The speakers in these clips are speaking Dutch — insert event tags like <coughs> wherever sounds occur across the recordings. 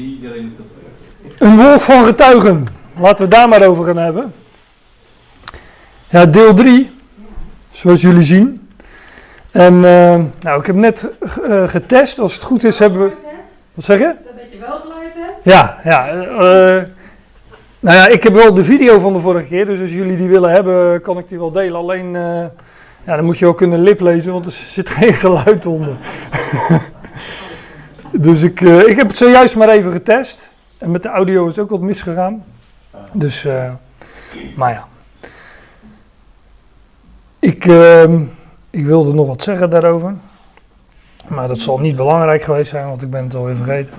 3, iedereen heeft dat. Een wolk van getuigen. Laten we het daar maar over gaan hebben. Ja, deel 3, zoals jullie zien. En uh, nou, ik heb net uh, getest. Als het goed is, hebben we. Wat zeg je? Dat dat je wel geluid hebt? Ja, ja. Uh, nou ja, ik heb wel de video van de vorige keer. Dus als jullie die willen hebben, kan ik die wel delen. Alleen, ja, dan moet je wel kunnen liplezen, want er zit geen geluid onder. <laughs> dus ik, ik heb het zojuist maar even getest. En met de audio is ook wat misgegaan. Dus, maar ja. Ik, uh, ik wilde nog wat zeggen daarover. Maar dat zal niet belangrijk geweest zijn, want ik ben het alweer vergeten.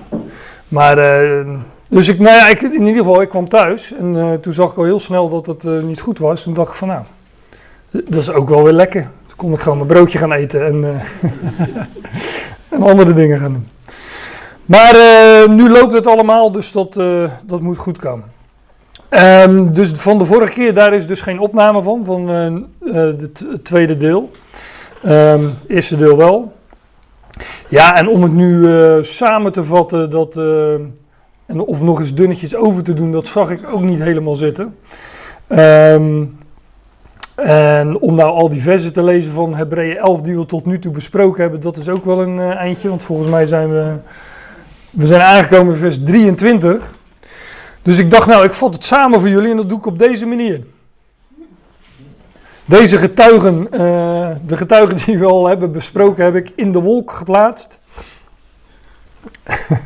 Maar, uh, dus ik, nou ja, ik, in ieder geval, ik kwam thuis en toen zag ik al heel snel dat het niet goed was. Toen dacht ik van nou, dat is ook wel weer lekker. Toen kon ik gewoon mijn broodje gaan eten en, <laughs> en andere dingen gaan doen. Maar nu loopt het allemaal, dus dat, dat moet goed komen. Um, dus van de vorige keer, daar is dus geen opname van, van uh, het tweede deel. Um, eerste deel wel. Ja, en om het nu samen te vatten, dat, en of nog eens dunnetjes over te doen, dat zag ik ook niet helemaal zitten. Um, en om nou al die versen te lezen van Hebreeën 11 die we tot nu toe besproken hebben, dat is ook wel een eindje. Want volgens mij zijn we, we zijn aangekomen in vers 23. Dus ik dacht, nou, ik vat het samen voor jullie en dat doe ik op deze manier. Deze getuigen, uh, de getuigen die we al hebben besproken, heb ik in de wolk geplaatst. <laughs>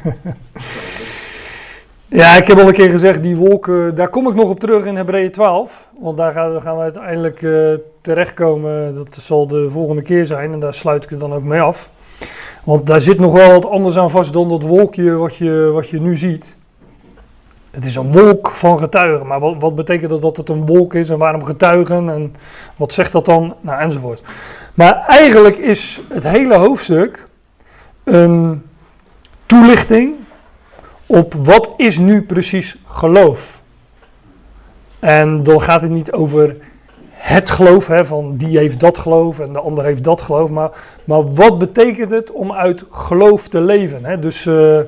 ja, ik heb al een keer gezegd, die wolk, daar kom ik nog op terug in Hebreeën 12. Want daar gaan, we uiteindelijk uh, terechtkomen. Dat zal de volgende keer zijn en daar sluit ik het dan ook mee af. Want daar zit nog wel wat anders aan vast dan dat wolkje wat je, wat je nu ziet. Het is een wolk van getuigen. Maar wat, wat, betekent dat dat het een wolk is en waarom getuigen en wat zegt dat dan? Nou, enzovoort. Maar eigenlijk is het hele hoofdstuk een toelichting op wat is nu precies geloof. En dan gaat het niet over het geloof, hè, van die heeft dat geloof en de ander heeft dat geloof. Maar, maar wat betekent het om uit geloof te leven? Hè? Dus uh,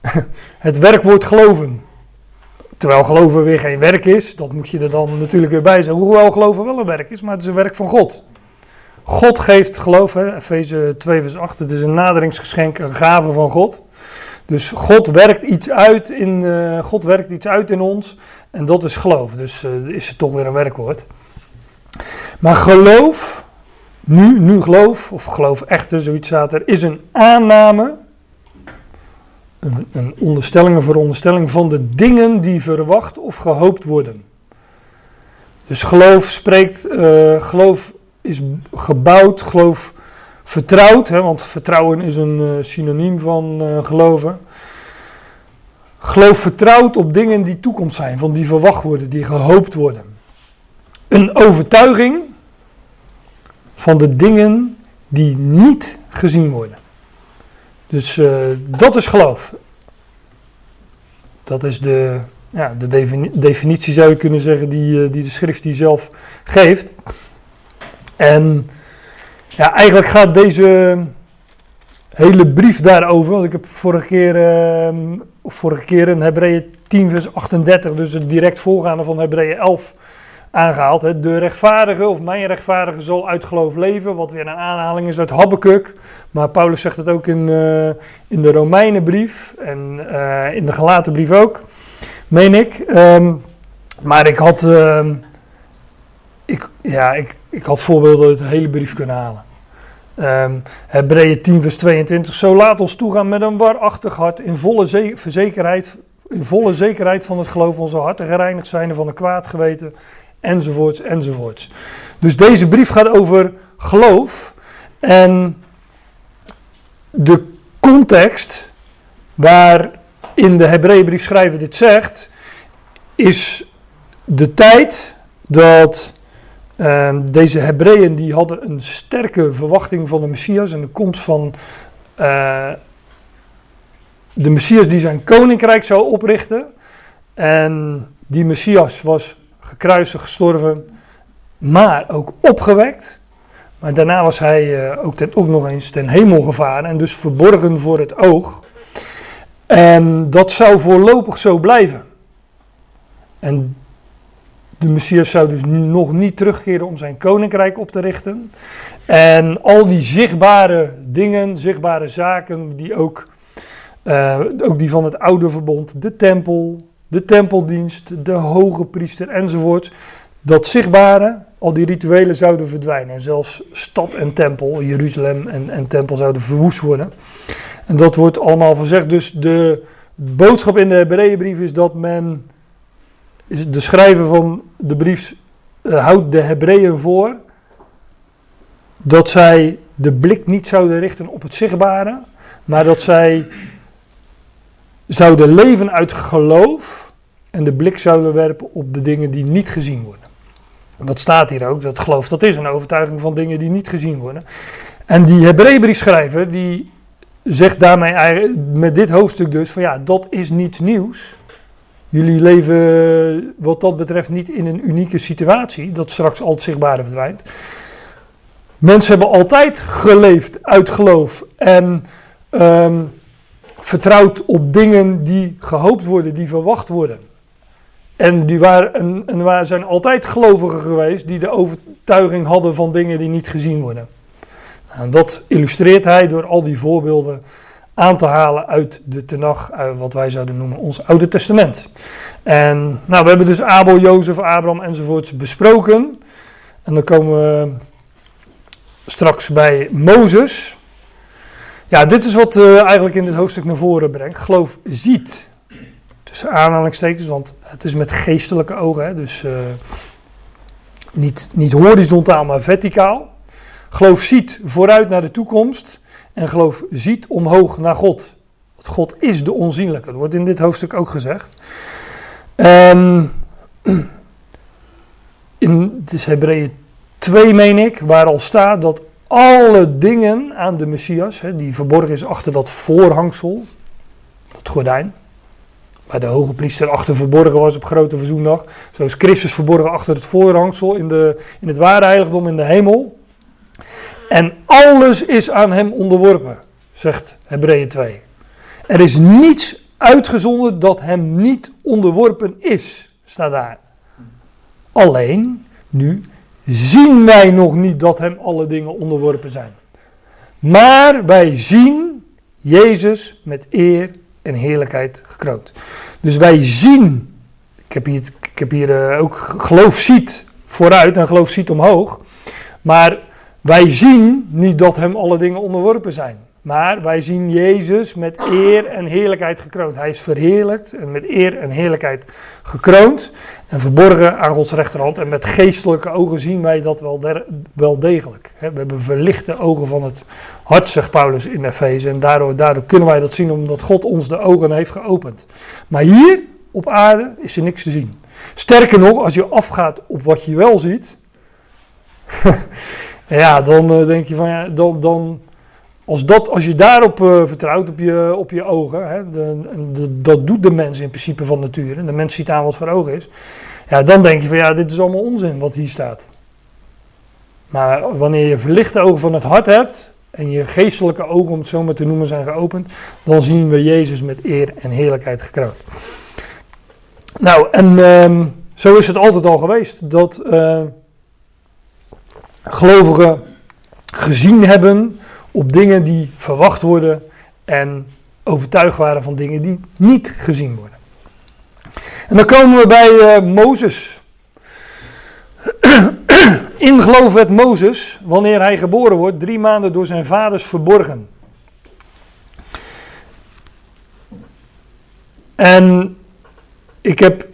<laughs> het werkwoord geloven. Terwijl geloven weer geen werk is, dat moet je er dan natuurlijk weer bij zeggen. Hoewel geloven wel een werk is, maar het is een werk van God. God geeft geloof, Efeze 2 vers 8, het is een naderingsgeschenk, een gave van God. Dus God werkt iets uit in, uh, God werkt iets uit in ons en dat is geloof. Dus uh, is het toch weer een werkwoord. Maar geloof, nu, nu geloof, of geloof echter, zoiets staat er, is een aanname een, onderstelling, een veronderstelling van de dingen die verwacht of gehoopt worden. Dus geloof spreekt, uh, geloof is gebouwd, geloof vertrouwd, hè, want vertrouwen is een uh, synoniem van uh, geloven. Geloof vertrouwd op dingen die toekomst zijn, van die verwacht worden, die gehoopt worden. Een overtuiging van de dingen die niet gezien worden. Dus uh, dat is geloof. Dat is de, ja, de definitie, zou je kunnen zeggen, die, uh, die de schrift die zelf geeft. En ja, eigenlijk gaat deze hele brief daarover. Want ik heb vorige keer, uh, vorige keer in Hebreeën 10, vers 38, dus het direct voorgaande van Hebreeën 11 aangehaald. Hè. De rechtvaardige of mijn rechtvaardige zal uit geloof leven, wat weer een aanhaling is uit Habakkuk. Maar Paulus zegt het ook in, uh, in de Romeinenbrief en uh, in de Galatenbrief ook, meen ik. Um, maar ik had, uh, ik, ja, ik, ik had voorbeelden uit de hele brief kunnen halen. Um, Hebreeën 10 vers 22. Zo laat ons toegaan met een waarachtig hart in volle zekerheid, in volle zekerheid van het geloof onze harten gereinigd zijn van een kwaad geweten enzovoorts, enzovoorts. Dus deze brief gaat over geloof en de context waarin de Hebreeënbrief schrijver dit zegt, is de tijd dat uh, deze Hebreeën die hadden een sterke verwachting van de Messias en de komst van uh, de Messias die zijn koninkrijk zou oprichten. En die Messias was gekruisigd, gestorven, maar ook opgewekt. Maar daarna was hij uh, ook, ten, ook nog eens ten hemel gevaren en dus verborgen voor het oog. En dat zou voorlopig zo blijven. En de Messias zou dus nog niet terugkeren om zijn koninkrijk op te richten. En al die zichtbare dingen, zichtbare zaken, die ook, uh, ook die van het oude verbond, de tempel, de tempeldienst, de hoge priester enzovoort. Dat zichtbare, al die rituelen zouden verdwijnen. En zelfs stad en tempel, Jeruzalem en, en tempel zouden verwoest worden. En dat wordt allemaal gezegd. Dus de boodschap in de Hebreeënbrief is dat men, de schrijver van de brief uh, houdt de Hebreeën voor dat zij de blik niet zouden richten op het zichtbare, maar dat zij zouden leven uit geloof en de blik zouden werpen op de dingen die niet gezien worden. Dat staat hier ook, dat geloof dat is een overtuiging van dingen die niet gezien worden. En die Hebreeënbriefschrijver die zegt daarmee met dit hoofdstuk dus van ja, dat is niets nieuws. Jullie leven wat dat betreft niet in een unieke situatie, dat straks al het zichtbare verdwijnt. Mensen hebben altijd geleefd uit geloof en um, vertrouwd op dingen die gehoopt worden, die verwacht worden. En, die waren, en, zijn altijd gelovigen geweest die de overtuiging hadden van dingen die niet gezien worden. Nou, dat illustreert hij door al die voorbeelden aan te halen uit de Tenach, wat wij zouden noemen ons Oude Testament. En nou, we hebben dus Abel, Jozef, Abraham enzovoorts besproken. En dan komen we straks bij Mozes. Ja, dit is wat uh, eigenlijk in dit hoofdstuk naar voren brengt. Geloof ziet. Tussen aanhalingstekens, want het is met geestelijke ogen. Hè, dus uh, niet, niet horizontaal, maar verticaal. Geloof ziet vooruit naar de toekomst. En geloof ziet omhoog naar God. Want God is de onzienlijke. Dat wordt in dit hoofdstuk ook gezegd. En <clears throat> in het is Hebreeën 2, meen ik, waar al staat dat alle dingen aan de Messias, hè, die verborgen is achter dat voorhangsel, dat gordijn, waar de hoge priester achter verborgen was op grote verzoendag, zo is Christus verborgen achter het voorhangsel in, de, in het ware heiligdom in de hemel. En alles is aan hem onderworpen, zegt Hebreeën 2. Er is niets uitgezonderd dat hem niet onderworpen is, staat daar. Alleen, nu zien wij nog niet dat hem alle dingen onderworpen zijn. Maar wij zien Jezus met eer en heerlijkheid gekroond. Dus wij zien, ik heb hier, ik heb hier uh, ook geloof ziet vooruit en geloof ziet omhoog. Maar wij zien niet dat hem alle dingen onderworpen zijn. Maar wij zien Jezus met eer en heerlijkheid gekroond. Hij is verheerlijkt en met eer en heerlijkheid gekroond. En verborgen aan Gods rechterhand. En met geestelijke ogen zien wij dat wel, wel degelijk. We hebben verlichte ogen van het hart, zegt Paulus in Efeze. En daardoor, daardoor kunnen wij dat zien omdat God ons de ogen heeft geopend. Maar hier op aarde is er niks te zien. Sterker nog, als je afgaat op wat je wel ziet. <laughs> ja, dan uh, denk je van ja, dan. dan als, dat, als je daarop uh, vertrouwt, op je, op je ogen, hè, de, dat doet de mens in principe van nature. De mens ziet aan wat voor ogen is. Ja, dan denk je van ja, dit is allemaal onzin wat hier staat. Maar wanneer je verlichte ogen van het hart hebt en je geestelijke ogen, om het zo maar te noemen, zijn geopend, dan zien we Jezus met eer en heerlijkheid gekroond. Nou, en um, zo is het altijd al geweest dat uh, gelovigen gezien hebben op dingen die verwacht worden en overtuigd waren van dingen die niet gezien worden. En dan komen we bij uh, Mozes. <clears throat> In geloof werd Mozes, wanneer hij geboren wordt, drie maanden door zijn vaders verborgen. En ik heb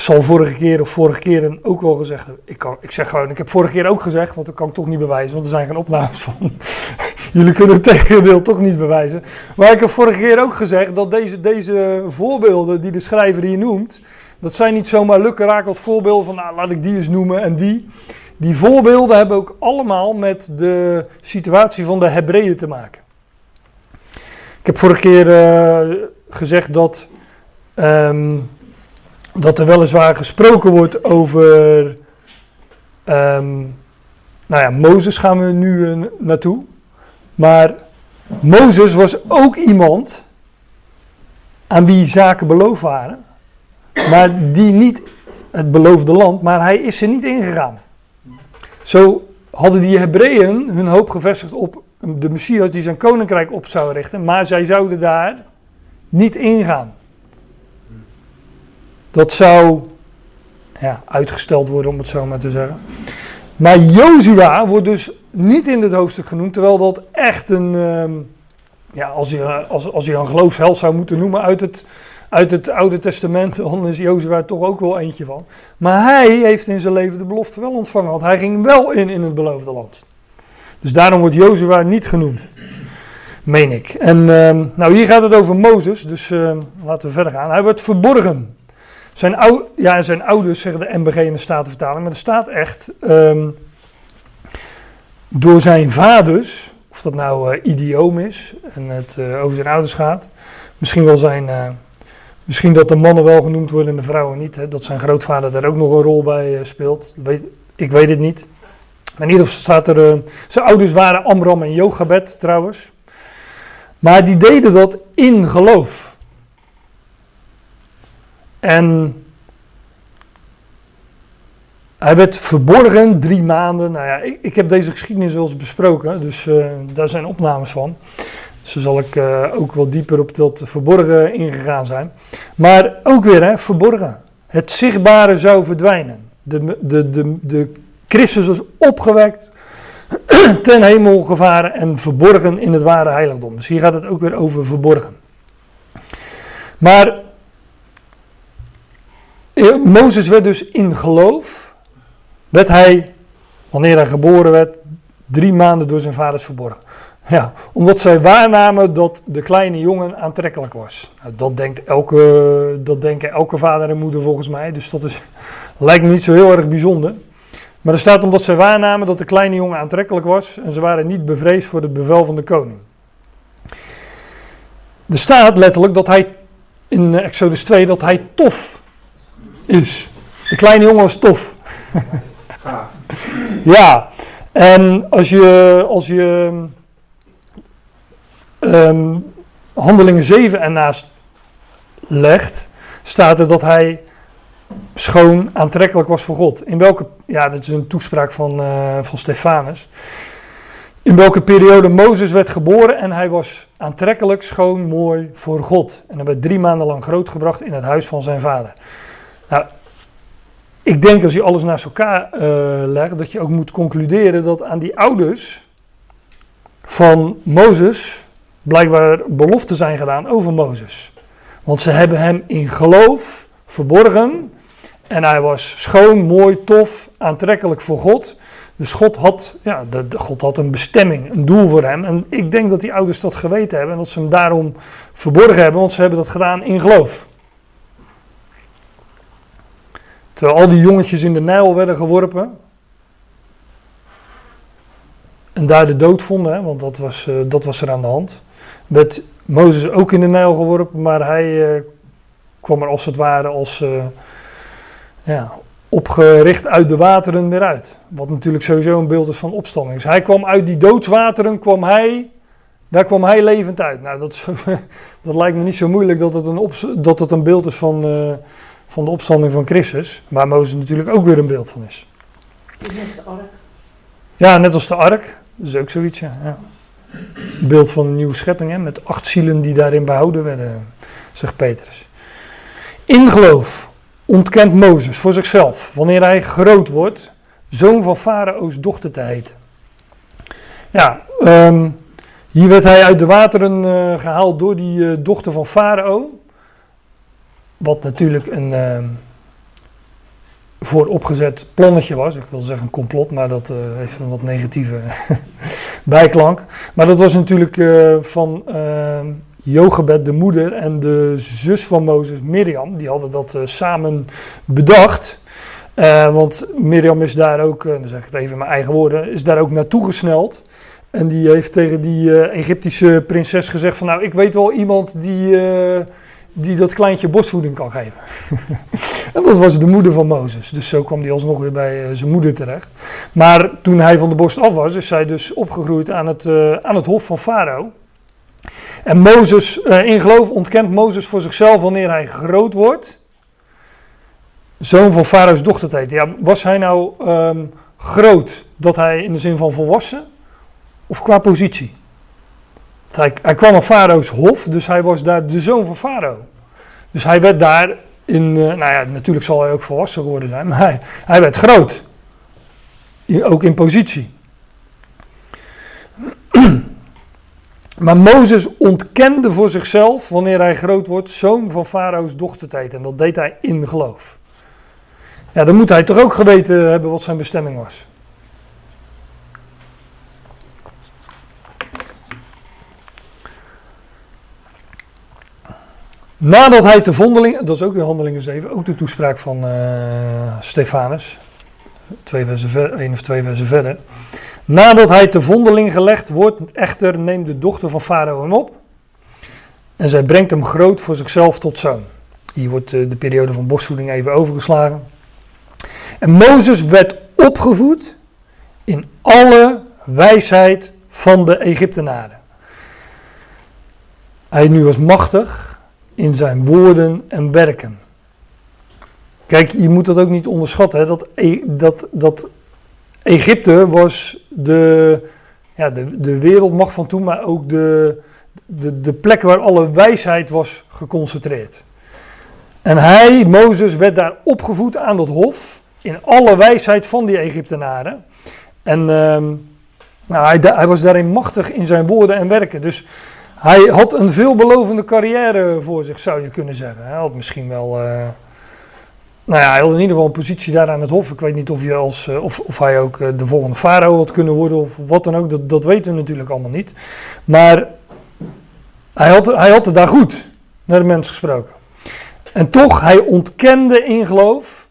zal vorige keer of vorige keren ook wel gezegd Ik, kan, ik zeg gewoon, ik heb vorige keer ook gezegd, want dat kan ik toch niet bewijzen, want er zijn geen opnames van. <laughs> Jullie kunnen het tegendeel toch niet bewijzen. Maar ik heb vorige keer ook gezegd dat deze, deze voorbeelden die de schrijver hier noemt, dat zijn niet zomaar lukkerakeld voorbeelden van, nou laat ik die eens noemen en die. Die voorbeelden hebben ook allemaal met de situatie van de Hebreeën te maken. Ik heb vorige keer uh, gezegd dat. Um, dat er weliswaar gesproken wordt over. Um, nou ja, Mozes gaan we nu uh, naartoe. Maar Mozes was ook iemand aan wie zaken beloofd waren, maar die niet het beloofde land, maar hij is er niet ingegaan. Zo hadden die Hebreeën hun hoop gevestigd op de Messias die zijn koninkrijk op zou richten, maar zij zouden daar niet ingaan. Dat zou ja, uitgesteld worden, om het zo maar te zeggen. Maar Jozua wordt dus niet in dit hoofdstuk genoemd, terwijl dat echt een, ehm, ja, als je, als, als je een geloofsheld zou moeten noemen uit het, uit het Oude Testament, <laughs> dan is Jozua toch ook wel eentje van. Maar hij heeft in zijn leven de belofte wel ontvangen, want hij ging wel in in het beloofde land. Dus daarom wordt Jozua niet genoemd, meen ik. En ehm, nou, hier gaat het over Mozes, dus ehm, laten we verder gaan. Hij wordt verborgen. Zijn, ou ja, zijn ouders, zeggen de MBG in de Statenvertaling, maar er staat echt um, door zijn vaders, of dat nou uh, idioom is en het uh, over zijn ouders gaat, misschien wel zijn, uh, misschien dat de mannen wel genoemd worden en de vrouwen niet, hè, dat zijn grootvader daar ook nog een rol bij speelt, weet, ik weet het niet. Maar in ieder geval staat er, zijn ouders waren Amram en Jochebed trouwens, maar die deden dat in geloof. En hij werd verborgen drie maanden. Nou ja, ik, ik heb deze geschiedenis wel eens besproken, dus uh, daar zijn opnames van. Dus zal ik uh, ook wel dieper op dat verborgen ingegaan zijn. Maar ook weer, hè, verborgen. Het zichtbare zou verdwijnen. De, de, de, de Christus was opgewekt, <clears throat> ten hemel gevaren en verborgen in het ware heiligdom. Dus hier gaat het ook weer over verborgen. Maar Mozes werd dus in geloof, werd hij, wanneer hij geboren werd, drie maanden door zijn vaders verborgen. Ja, omdat zij waarnamen dat de kleine jongen aantrekkelijk was. Nou, dat, denkt elke, dat denken elke vader en moeder volgens mij, dus dat is, lijkt me niet zo heel erg bijzonder. Maar er staat omdat zij waarnamen dat de kleine jongen aantrekkelijk was en ze waren niet bevreesd voor het bevel van de koning. Er staat letterlijk dat hij in Exodus 2 dat hij tof is. De kleine jongen was tof. <laughs> ja, en als je, als je um, handelingen 7 ernaast legt, staat er dat hij schoon aantrekkelijk was voor God. In welke, ja, dat is een toespraak van, uh, van Stefanus. In welke periode Mozes werd geboren en hij was aantrekkelijk, schoon, mooi voor God. En hij werd drie maanden lang grootgebracht in het huis van zijn vader. Nou, ik denk als je alles naast elkaar uh, legt, dat je ook moet concluderen dat aan die ouders van Mozes blijkbaar beloften zijn gedaan over Mozes. Want ze hebben hem in geloof verborgen en hij was schoon, mooi, tof, aantrekkelijk voor God. Dus God had, ja, de, God had een bestemming, een doel voor hem. En ik denk dat die ouders dat geweten hebben en dat ze hem daarom verborgen hebben, want ze hebben dat gedaan in geloof. Terwijl al die jongetjes in de Nijl werden geworpen. En daar de dood vonden, hè, want dat was, uh, dat was er aan de hand. Werd Mozes ook in de Nijl geworpen, maar hij uh, kwam er als het ware als uh, ja, opgericht uit de wateren weer uit. Wat natuurlijk sowieso een beeld is van opstanding. Dus hij kwam uit die doodswateren, kwam hij, daar kwam hij levend uit. Nou, dat, <laughs> dat lijkt me niet zo moeilijk dat het een, dat het een beeld is van van de opstanding van Christus, waar Mozes natuurlijk ook weer een beeld van is. Net als de ark. Ja, net als de ark. Dat is ook zoiets, ja. beeld van een nieuwe schepping, hè, met acht zielen die daarin behouden werden, zegt Petrus. In geloof ontkent Mozes voor zichzelf, wanneer hij groot wordt, zoon van Farao's dochter te heten. Ja, um, hier werd hij uit de wateren uh, gehaald door die uh, dochter van Farao. Wat natuurlijk een uh, vooropgezet plannetje was. Ik wil zeggen een complot, maar dat uh, heeft een wat negatieve <laughs> bijklank. Maar dat was natuurlijk uh, van uh, Jochebed, de moeder, en de zus van Mozes, Mirjam. Die hadden dat samen bedacht. want Mirjam is daar ook, dan zeg ik het even in mijn eigen woorden, is daar ook naartoe gesneld. En die heeft tegen die Egyptische prinses gezegd van nou, ik weet wel iemand die die dat kleintje borstvoeding kan geven. <laughs> en dat was de moeder van Mozes. Dus zo kwam hij alsnog weer bij uh, zijn moeder terecht. Maar toen hij van de borst af was, is zij dus opgegroeid aan het, uh, aan het hof van Farao. En Mozes, uh, in geloof ontkent Mozes voor zichzelf wanneer hij groot wordt, zoon van Farao's dochter. Ja, was hij nou um, groot dat hij in de zin van volwassen of qua positie? Hij, hij kwam op Farao's hof, dus hij was daar de zoon van Farao. Dus hij werd daar in, uh, nou ja, natuurlijk zal hij ook volwassen geworden zijn, <laughs> maar hij, werd groot. ook in positie. <clears throat> Maar Mozes ontkende voor zichzelf, wanneer hij groot wordt, zoon van Farao's dochter te. En dat deed hij in geloof. Ja, dan moet hij toch ook geweten hebben wat zijn bestemming was. Nadat hij te vondeling, dat is ook in Handelingen 7, ook de toespraak van uh, Stefanus, twee versen ver, één of twee versen verder. Nadat hij te vondeling gelegd wordt, echter neemt de dochter van Farao hem op en zij brengt hem groot voor zichzelf tot zoon. Hier wordt eh, de periode van borstvoeding even overgeslagen. En Mozes werd opgevoed in alle wijsheid van de Egyptenaren. Hij nu was machtig in zijn woorden en werken. Kijk, je moet dat ook niet onderschatten. Hè? Dat, e- dat, dat Egypte was de, ja, de, de wereldmacht van toen, maar ook de, de, de plek waar alle wijsheid was geconcentreerd. En hij, Mozes, werd daar opgevoed aan dat hof in alle wijsheid van die Egyptenaren. En uh, nou, hij, hij, was daarin machtig in zijn woorden en werken. Dus hij had een veelbelovende carrière voor zich, zou je kunnen zeggen. Hij had misschien wel. Uh, nou ja, hij had in ieder geval een positie daar aan het hof. Ik weet niet of, je als, uh, of, of hij ook uh, de volgende farao had kunnen worden of wat dan ook. Dat, dat weten we natuurlijk allemaal niet. Maar hij had, hij had het daar goed, naar de mens gesproken. En toch, hij ontkende in geloof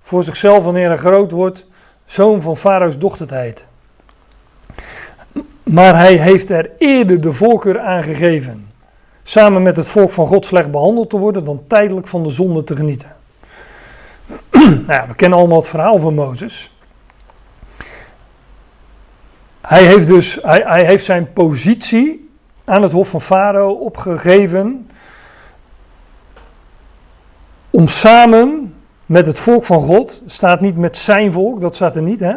voor zichzelf wanneer hij groot wordt, zoon van Farao's dochter te heten. Maar hij heeft er eerder de voorkeur aan gegeven, samen met het volk van God slecht behandeld te worden, dan tijdelijk van de zonde te genieten. <clears throat> nou we kennen allemaal het verhaal van Mozes. Hij heeft dus hij, hij heeft zijn positie aan het hof van Farao opgegeven om samen met het volk van God, staat niet met zijn volk, dat staat er niet, hè?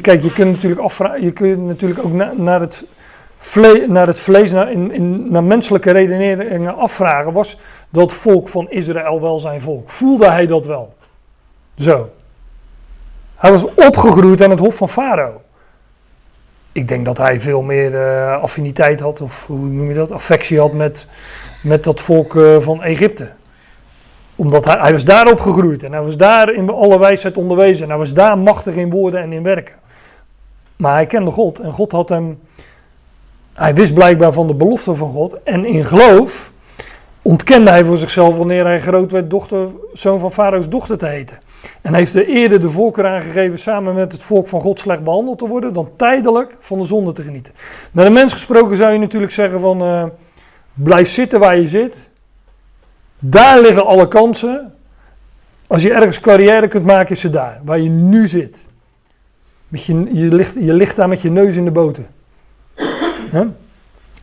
Kijk, je kunt natuurlijk, je kunt natuurlijk ook naar, het vlees, naar het vlees, naar, in, in, naar menselijke redeneringen afvragen. Was dat volk van Israël wel zijn volk? Voelde hij dat wel? Zo. Hij was opgegroeid aan het hof van Farao. Ik denk dat hij veel meer uh, affiniteit had, of hoe noem je dat, affectie had met, met dat volk uh, van Egypte omdat hij, hij was daar opgegroeid en hij was daar in alle wijsheid onderwezen. En hij was daar machtig in woorden en in werken. Maar hij kende God en God had hem. Hij wist blijkbaar van de belofte van God. En in geloof ontkende hij voor zichzelf wanneer hij groot werd, dochter, zoon van Farao's dochter te heten. En heeft er eerder de voorkeur aangegeven samen met het volk van God slecht behandeld te worden, dan tijdelijk van de zonde te genieten. Naar de mens gesproken zou je natuurlijk zeggen van, uh, blijf zitten waar je zit. Daar liggen alle kansen. Als je ergens carrière kunt maken, is ze daar, waar je nu zit. Met je, je, ligt, je ligt daar met je neus in de boter.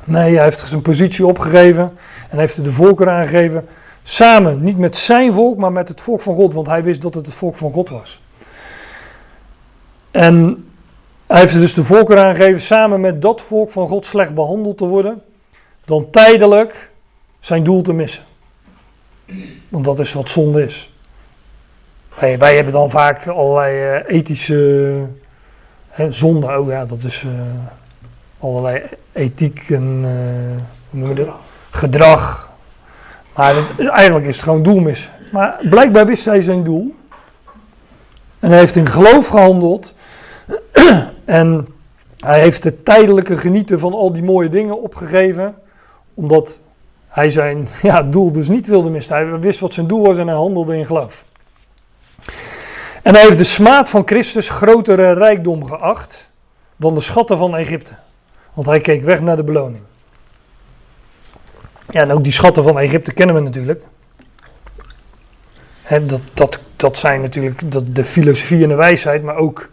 Nee, hij heeft zijn positie opgegeven en heeft de volkeren aangegeven. Samen, niet met zijn volk, maar met het volk van God, want hij wist dat het het volk van God was. En hij heeft dus de volkeren aangegeven, samen met dat volk van God slecht behandeld te worden, dan tijdelijk zijn doel te missen. Want dat is wat zonde is. Wij, hebben dan vaak allerlei uh, ethische hè, zonde. Oh ja, dat is uh, allerlei ethiek en uh, je dat? gedrag. Maar eigenlijk is het gewoon doelmissen. Maar blijkbaar wist hij zijn doel. En hij heeft in geloof gehandeld. <clears throat> en hij heeft het tijdelijke genieten van al die mooie dingen opgegeven. Omdat hij zijn <laughs> ja, doel dus niet wilde missen. Hij wist wat zijn doel was en hij handelde in geloof. En hij heeft de smaad van Christus grotere rijkdom geacht dan de schatten van Egypte. Want hij keek weg naar de beloning. Ja, en ook die schatten van Egypte kennen we natuurlijk. dat, dat, dat zijn natuurlijk dat, de filosofie en de wijsheid, maar ook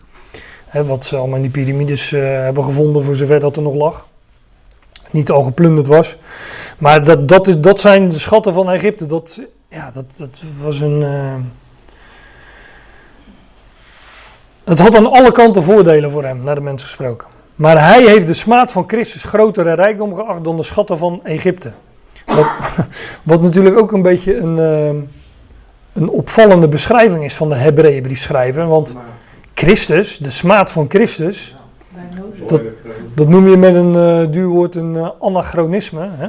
wat ze allemaal in die piramides uh, hebben gevonden voor zover dat er nog lag. Niet al geplunderd was. Maar dat, dat, is, dat zijn de schatten van Egypte. Dat, ja, dat, dat was een. Uh... Het had aan alle kanten voordelen voor hem, naar de mensen gesproken. Maar hij heeft de smaad van Christus grotere rijkdom geacht dan de schatten van Egypte. Wat, <laughs> wat natuurlijk ook een beetje een, uh, een opvallende beschrijving is van de Hebreeënbriefschrijver. Want Christus, de smaad van Christus, dat, dat noem je met een uh, duur woord een uh, anachronisme. Hè?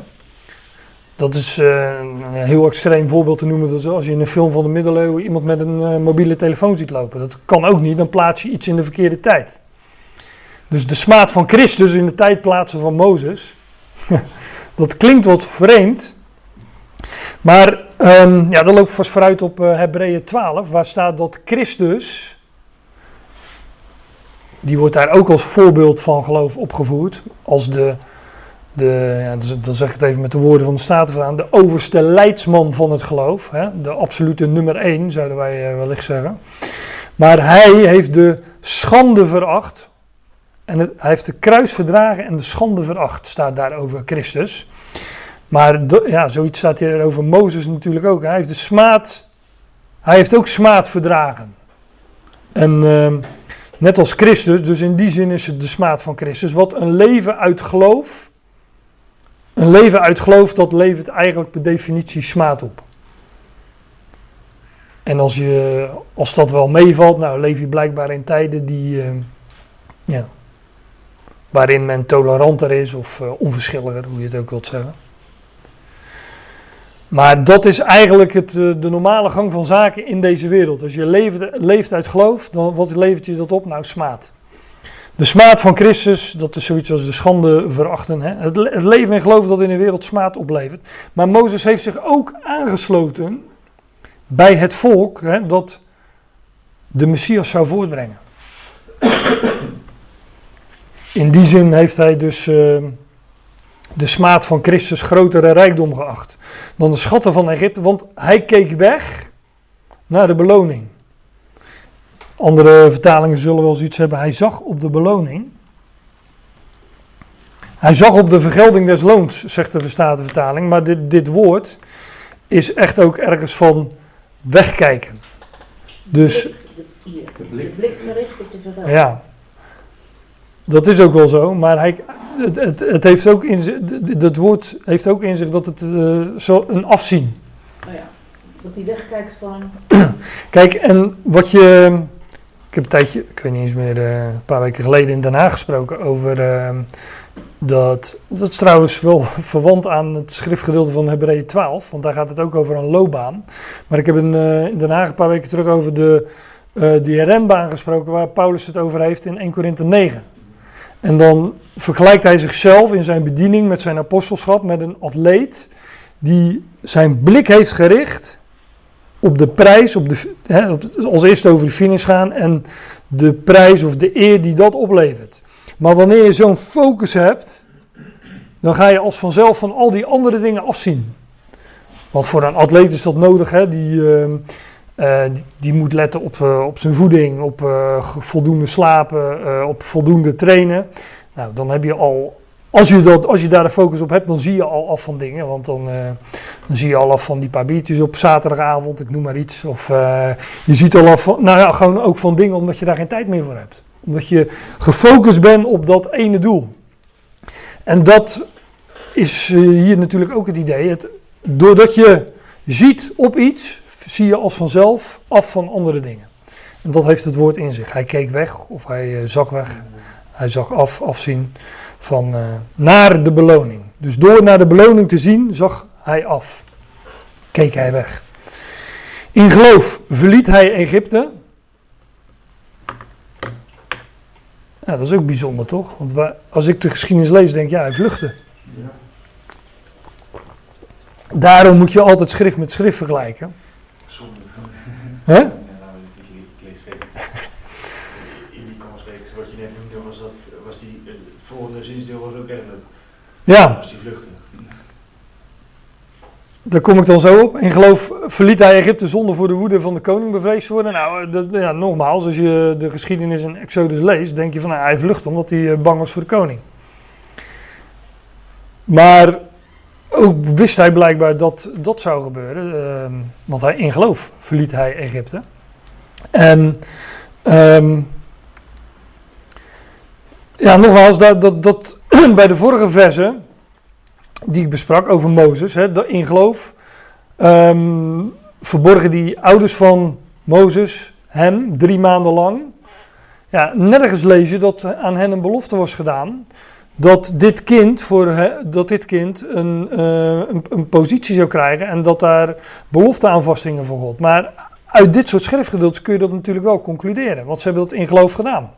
Dat is uh, een heel extreem voorbeeld te noemen. Dat als je in een film van de middeleeuwen iemand met een mobiele telefoon ziet lopen. Dat kan ook niet, dan plaats je iets in de verkeerde tijd. Dus de smaad van Christus in de tijd plaatsen van Mozes. <laughs> dat klinkt wat vreemd. Maar um, ja, dat loopt vast vooruit op uh, Hebreeën 12, waar staat dat Christus, die wordt daar ook als voorbeeld van geloof opgevoerd, als de, de ja, dus, dan zeg ik het even met de woorden van de Staten de overste leidsman van het geloof, hè, de absolute nummer 1 zouden wij uh, wellicht zeggen. Maar hij heeft de schande veracht, en hij heeft de kruis verdragen en de schande veracht, staat daar over Christus. Maar ja, zoiets staat hier over Mozes natuurlijk ook. Hij heeft de smaad, hij heeft ook smaad verdragen. En uh, net als Christus, dus in die zin is het de smaad van Christus. Wat een leven uit geloof, een leven uit geloof, dat levert eigenlijk per definitie smaad op. En als, je, als dat wel meevalt, nou leef je blijkbaar in tijden die, uh, ja, waarin men toleranter is of uh, onverschilliger, hoe je het ook wilt zeggen. Maar dat is eigenlijk het, eh, de normale gang van zaken in deze wereld. Als je leeft, leeft uit geloof, dan wat levert je dat op? Nou, smaad. De smaad van Christus, dat is zoiets als de schande verachten. Hè? Het, leven in geloof dat in de wereld smaad oplevert. Maar Mozes heeft zich ook aangesloten bij het volk hè, dat de Messias zou voortbrengen. In die zin heeft hij dus uh, de smaad van Christus grotere rijkdom geacht dan de schatten van Egypte, want hij keek weg naar de beloning. Andere vertalingen zullen wel zoiets hebben. Hij zag op de beloning. Hij zag op de vergelding des loons, zegt de vertaling. Maar dit, dit woord is echt ook ergens van wegkijken. Dus. De blik gericht op de vergelding. Ja, dat is ook wel zo, maar hij, het, het, het heeft ook in zich, dat woord heeft ook in zich dat het uh, zo een afzien. Oh ja, dat hij wegkijkt van. <clears throat> Kijk, en wat je. Ik heb een tijdje, ik weet niet eens meer, uh, een paar weken geleden in Den Haag gesproken over. Uh, dat, dat is trouwens wel <laughs> verwant aan het schriftgedeelte van Hebreeën 12, want daar gaat het ook over een loopbaan. Maar ik heb in, in Den Haag een paar weken terug over de, die renbaan gesproken waar Paulus het over heeft in 1 Korinthe 9. En dan vergelijkt hij zichzelf in zijn bediening met zijn apostelschap met een atleet die zijn blik heeft gericht op de prijs, op de, als eerste over de finish gaan en de prijs of de eer die dat oplevert. Maar wanneer je zo'n focus hebt, dan ga je als vanzelf van al die andere dingen afzien. Want voor een atleet is dat nodig, hè? Die, ehm, uh, die, moet letten op, uh, op zijn voeding, op uh, voldoende slapen, op voldoende trainen. Nou, dan heb je al, als je, dat, als je daar de focus op hebt, dan zie je al af van dingen. Want dan, dan zie je al af van die paar biertjes op zaterdagavond, ik noem maar iets. Of je ziet al af van, nou ja, gewoon ook van dingen omdat je daar geen tijd meer voor hebt. Omdat je gefocust bent op dat ene doel. En dat is hier natuurlijk ook het idee. Het, doordat je ziet op iets, zie je als vanzelf af van andere dingen. En dat heeft het woord in zich. Hij keek weg of hij uh, zag weg. Hij zag af, afzien van uh, naar de beloning. Dus door naar de beloning te zien, zag hij af. Keek hij weg. In geloof verliet hij Egypte. Ja, dat is ook bijzonder toch? Want als ik de geschiedenis lees, denk ik, ja, hij vluchtte. Ja. Daarom moet je altijd schrift met schrift vergelijken. Hè? In die kansreeks wat je net noemde, was, dat, was die het volgende zinsdeel was ook leuk. Ja. Was die vluchten. Daar kom ik dan zo op. In geloof verliet hij Egypte zonder voor de woede van de koning bevreesd te worden. Nou, dat, ja, nogmaals, als je de geschiedenis in Exodus leest, denk je van nou, hij vlucht omdat hij eh, bang was voor de koning. maar ook wist hij blijkbaar dat dat zou gebeuren. ehm, want hij, in geloof verliet hij Egypte. En ehm, ja, nogmaals, dat, dat, <clears throat> bij de vorige verse die ik besprak over Mozes, hè, in geloof, ehm, verborgen die ouders van Mozes hem drie maanden lang. Ja, nergens lezen dat aan hen een belofte was gedaan dat dit kind, voor, dat dit kind een, eh, een, een positie zou krijgen en dat daar belofte aan vastingen voor God. Maar uit dit soort schriftgedeeltes kun je dat natuurlijk wel concluderen, want ze hebben dat in geloof gedaan.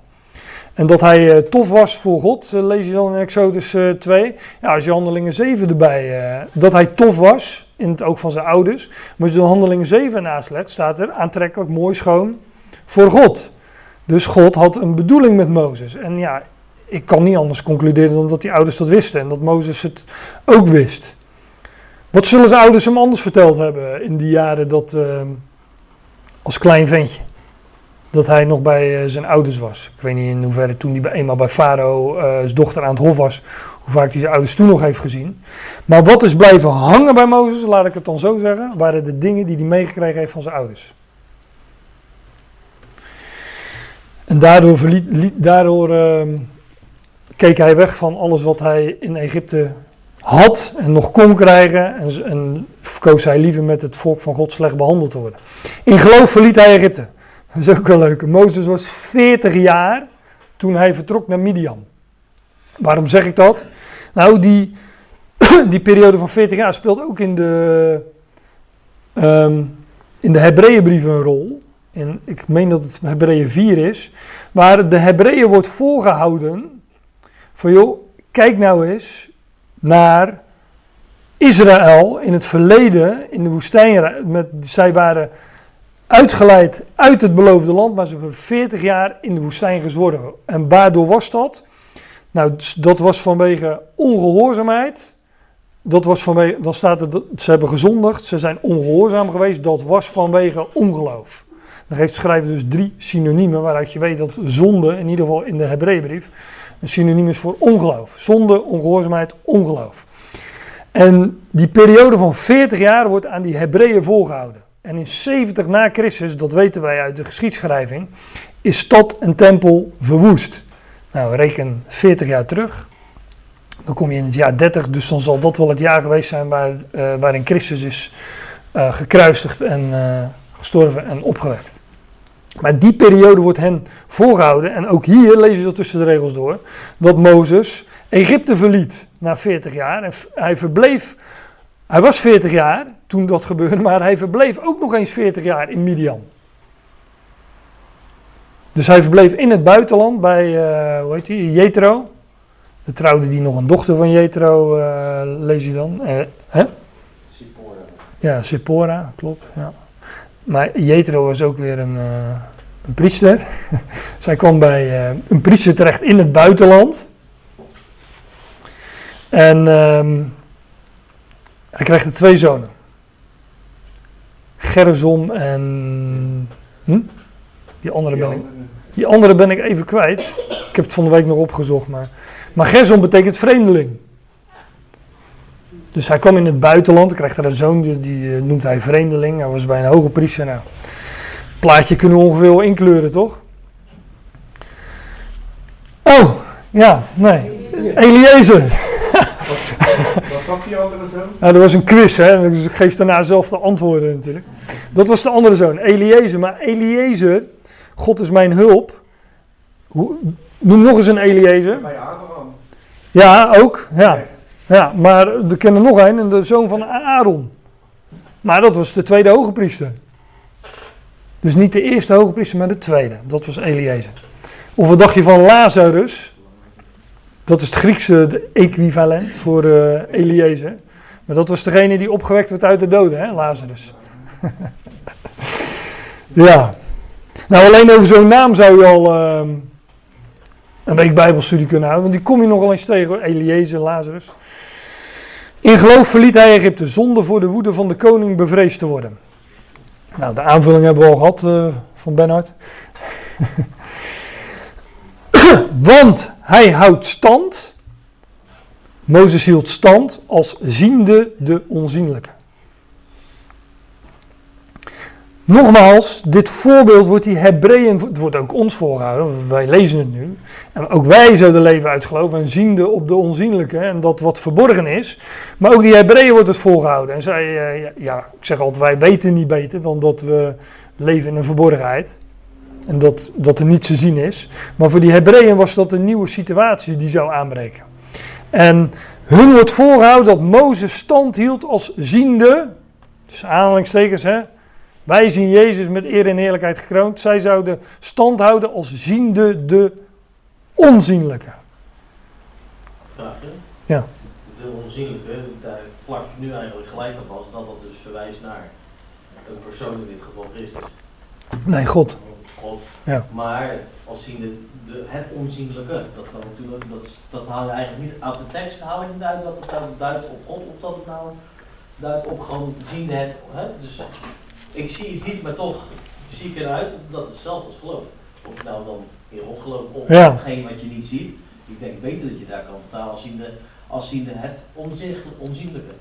En dat hij eh, tof was voor God, eh, lees je dan in Exodus eh, 2. Ja, als je handelingen 7 erbij, dat hij tof was, in het oog van zijn ouders. Maar als je dan handelingen 7 naast legt, staat er aantrekkelijk, mooi, schoon voor God. Dus God had een bedoeling met Mozes. En ja, ik kan niet anders concluderen dan dat die ouders dat wisten en dat Mozes het ook wist. Wat zullen zijn ouders hem anders verteld hebben in die jaren dat, eh, als klein ventje? Dat hij nog bij eh, zijn ouders was. Ik weet niet in hoeverre toen hij eenmaal bij Farao, eh, zijn dochter aan het hof was, hoe vaak hij zijn ouders toen nog heeft gezien. Maar wat is blijven hangen bij Mozes, laat ik het dan zo zeggen, waren de dingen die hij meegekregen heeft van zijn ouders. En daardoor, verliet, liet- daardoor ehm, keek hij weg van alles wat hij in Egypte had en nog kon krijgen. En, koos hij liever met het volk van God slecht behandeld te worden. In geloof verliet hij Egypte. Dat is ook wel leuk. Mozes was 40 jaar toen hij vertrok naar Midian. Waarom zeg ik dat? Nou, die, <clears throat> die periode van 40 jaar speelt ook in de, ehm in de Hebreeënbrieven een rol. En ik meen dat het Hebreeën 4 is. Waar de Hebreeën wordt voorgehouden van joh, kijk nou eens naar Israël in het verleden in de woestijn. Met, zij waren uitgeleid uit het beloofde land, maar ze hebben 40 jaar in de woestijn gezworven. En waardoor was dat? Nou, dat was vanwege ongehoorzaamheid. Dat was vanwege, dan staat er, ze hebben gezondigd, ze zijn ongehoorzaam geweest. Dat was vanwege ongeloof. Dan geeft schrijver dus drie synoniemen waaruit je weet dat zonde, in ieder geval in de Hebreeënbrief, een synoniem is voor ongeloof. Zonde, ongehoorzaamheid, ongeloof. En die periode van 40 jaar wordt aan die Hebreeën voorgehouden. En in 70 na Christus, dat weten wij uit de geschiedschrijving, is stad en tempel verwoest. Nou, reken 40 jaar terug. Dan kom je in het jaar 30, dus dan zal dat wel het jaar geweest zijn waar, eh, waarin Christus is eh, gekruisigd en eh, gestorven en opgewekt. Maar die periode wordt hen voorgehouden. En ook hier lezen we dat tussen de regels door. Dat Mozes Egypte verliet na 40 jaar. En hij verbleef. Hij was 40 jaar toen dat gebeurde. Maar hij verbleef ook nog eens 40 jaar in Midian. Dus hij verbleef in het buitenland bij, eh, hoe heet hij, Jethro. Er trouwde die nog een dochter van Jethro, eh, lees je dan. Eh, hè? Ja, Sephora, klopt. Ja. Maar Jethro was ook weer een, eh, een priester. <laughs> Zij kwam bij eh, een priester terecht in het buitenland. En ehm, hij kreeg er twee zonen. Gersom en... Hm? Die andere ben ik... Die andere ben ik even kwijt. Ik heb het van de week nog opgezocht. Maar, maar Gersom betekent vreemdeling. Dus hij kwam in het buitenland. Hij kreeg er een zoon, die, die eh, noemt hij vreemdeling. Hij was bij een hoge priester. Nou, plaatje kunnen we ongeveer wel inkleuren, toch? Oh, ja, nee. Eliezer. Wat pak je andere zoon? Nou, dat was een quiz, hè? dus ik geef daarna zelf de antwoorden natuurlijk. Dat was de andere zoon, Eliezer. Maar Eliezer, God is mijn hulp. Hoe, noem nog eens een Eliezer. Bij Abraham. Ja, ook. Ja. Ja, maar er kennen nog een, en de zoon van Aaron. Maar dat was de tweede hoge priester. Dus niet de eerste hoge priester, maar de tweede. Dat was Eliezer. Of wat dacht je van Lazarus? Dat is het Griekse equivalent voor eh Eliezer. Maar dat was degene die opgewekt werd uit de doden, hè, Lazarus. <laughs> ja. Nou, alleen over zo'n naam zou je al ehm, een week Bijbelstudie kunnen houden, want die kom je nogal eens tegen, hoor. Eliezer, Lazarus. In geloof verliet hij Egypte zonder voor de woede van de koning bevreesd te worden. Nou, de aanvulling hebben we al gehad eh, van Bernhard. <laughs> Want hij houdt stand Mozes hield stand als ziende de onzienlijke. Nogmaals, dit voorbeeld wordt die Hebreeën, het wordt ook ons voorgehouden, wij lezen het nu. En ook wij zouden leven uit geloof en ziende op de onzienlijke en dat wat verborgen is. Maar ook die Hebreeën wordt het voorgehouden. En zij, eh, ja, ik zeg altijd, wij weten niet beter dan dat we leven in een verborgenheid. En dat, dat er niets te zien is. Maar voor die Hebreeën was dat een nieuwe situatie die zou aanbreken. En hun wordt voorgehouden dat Mozes stand hield als ziende, dus aanhalingstekens hè, wij zien Jezus met eer en heerlijkheid gekroond. Zij zouden stand houden als ziende de onzienlijke. Vraagje? Ja. De onzienlijke, daar plak ik nu eigenlijk gelijk aan vast, dat dat dus verwijst naar een persoon, in dit geval Christus. Nee, God. God. Ja. Maar als ziende de, het onzienlijke, dat, kan natuurlijk, dat, dat haal je eigenlijk niet uit de tekst, haal ik niet uit dat het nou duidt op God of dat het nou duidt op gewoon ziende het. Hè? Dus ik zie iets niet, maar toch zie ik eruit dat het hetzelfde als geloof. Of nou dan in God geloof of Ja. hetgeen wat je niet ziet. Ik denk beter dat je daar kan vertalen als ziende, als ziende het onzicht- onzienlijke.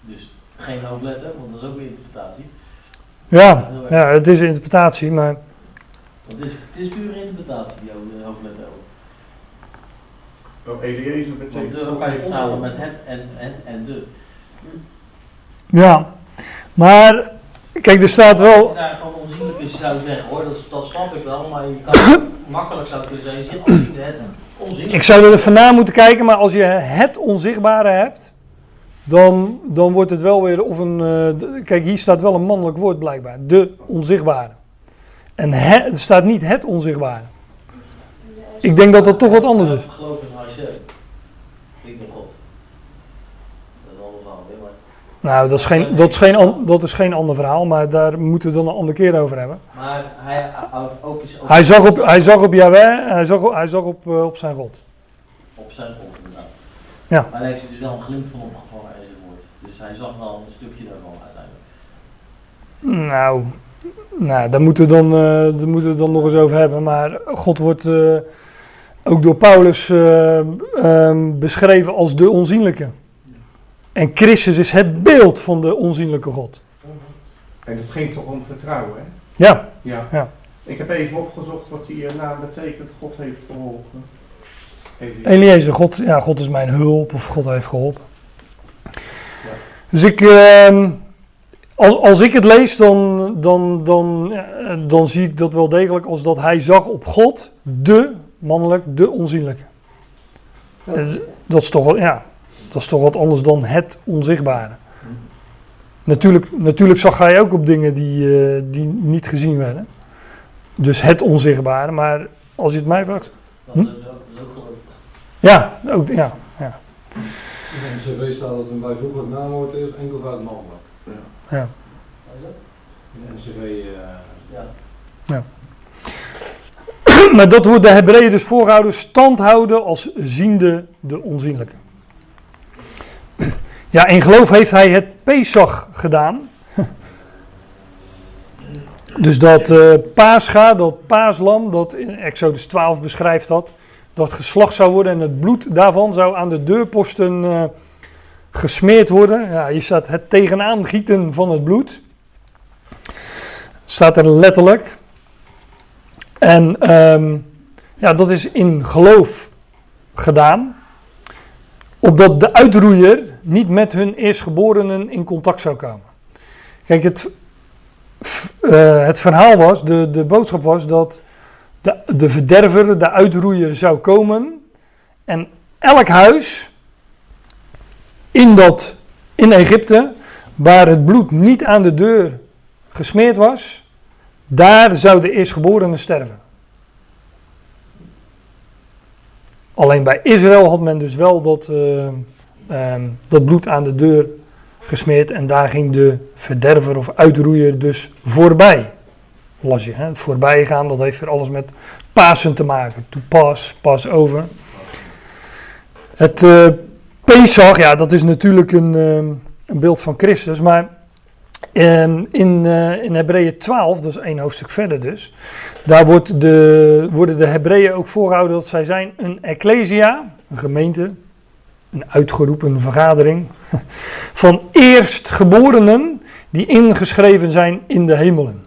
Dus geen hoofdletter, want dat is ook weer interpretatie. Ja, ja, het is een interpretatie, maar Want het is, het is pure interpretatie, die ho- hoofdletter ook. Oh, Eliezer Want betekent... de kan je vertalen met het en, en, en de. ja. Maar kijk, er staat Als je wel. daar gewoon onzienlijk is, zou zeggen hoor, dat, dat snap ik wel, maar je kan <coughs> makkelijk zou kunnen het onzienlijk. Ik zou er even na moeten kijken, maar als je het onzichtbare hebt, dan, dan wordt het wel weer of een. eh, kijk, hier staat wel een mannelijk woord blijkbaar. De onzichtbare. En het, er staat niet het onzichtbare. Ik denk dat dat toch wat anders is. Ik geloof in Hashem, niet in God. Dat is een ander verhaal, hè, maar, Nou, dat is, geen, dat, is geen, dat is geen ander verhaal, maar daar moeten we dan een andere keer over hebben. maar hij ook is ook Hij zag op, hij zag op Yahweh, hij zag, op- hij zag op, eh, op zijn God. op zijn grond inderdaad. Ja. Maar daar heeft hij dus wel een glimp van opgevangen enzovoort. Dus hij zag wel een stukje daarvan uiteindelijk. Nou, nou daar, moeten we dan, eh, daar moeten we het dan nog eens over hebben. Maar God wordt eh, ook door Paulus eh, ehm, beschreven als de onzienlijke. En Christus is het beeld van de onzienlijke God. En het ging toch om vertrouwen, hè? Ja, Ja. Ja. Ik heb even opgezocht wat die eh, naam betekent. God heeft geholpen. Eliezer. God, ja, God is mijn hulp of God heeft geholpen. Dus ik, ehm, als, als ik het lees, dan, dan, dan, ja, dan zie ik dat wel degelijk als dat hij zag op God, de mannelijk, de onzienlijke. Het- Dat is toch, wel- ja, dat is toch wat anders dan het onzichtbare. Natuurlijk, natuurlijk zag hij ook op dingen die, eh, die niet gezien werden. Dus het onzichtbare, maar als je het mij vraagt, Dat Hm? is ook, dat is ook geloof. ja, ook, ja, ja. In de cv staat dat een bijvoeglijk naamwoord is, enkelvoud mannelijk. ja. In de NCV, eh Ja. Maar dat wordt de Hebreeën dus voorgehouden, stand houden als ziende de onzienlijke. Ja, in geloof heeft hij het Pesach gedaan. <laughs> Dus dat eh paascha, dat paaslam, dat in Exodus 12 beschrijft dat, dat geslacht zou worden en het bloed daarvan zou aan de deurposten eh, gesmeerd worden. Ja, hier staat het tegenaan gieten van het bloed. Staat er letterlijk. En ehm, ja, dat is in geloof gedaan. Opdat de uitroeier niet met hun eerstgeborenen in contact zou komen. Kijk, het, eh, het verhaal was, de, de boodschap was dat de, de verderver, de uitroeier zou komen. En elk huis in, dat, in Egypte, waar het bloed niet aan de deur gesmeerd was, daar zou de eerstgeborene sterven. Alleen bij Israël had men dus wel dat, eh, ehm, dat bloed aan de deur gesmeerd en daar ging de verderver of uitroeier dus voorbij. Las je, hè? Het voorbij gaan, dat heeft weer alles met Pasen te maken. To pass, pas over. Het eh Pesach, ja, dat is natuurlijk een, ehm, een beeld van Christus, maar ehm, in, eh in Hebreeën 12, dat is één hoofdstuk verder dus, daar wordt de, worden de Hebreeën ook voorgehouden dat zij zijn een ecclesia, een gemeente, een uitgeroepen vergadering, <laughs> van eerstgeborenen die ingeschreven zijn in de hemelen.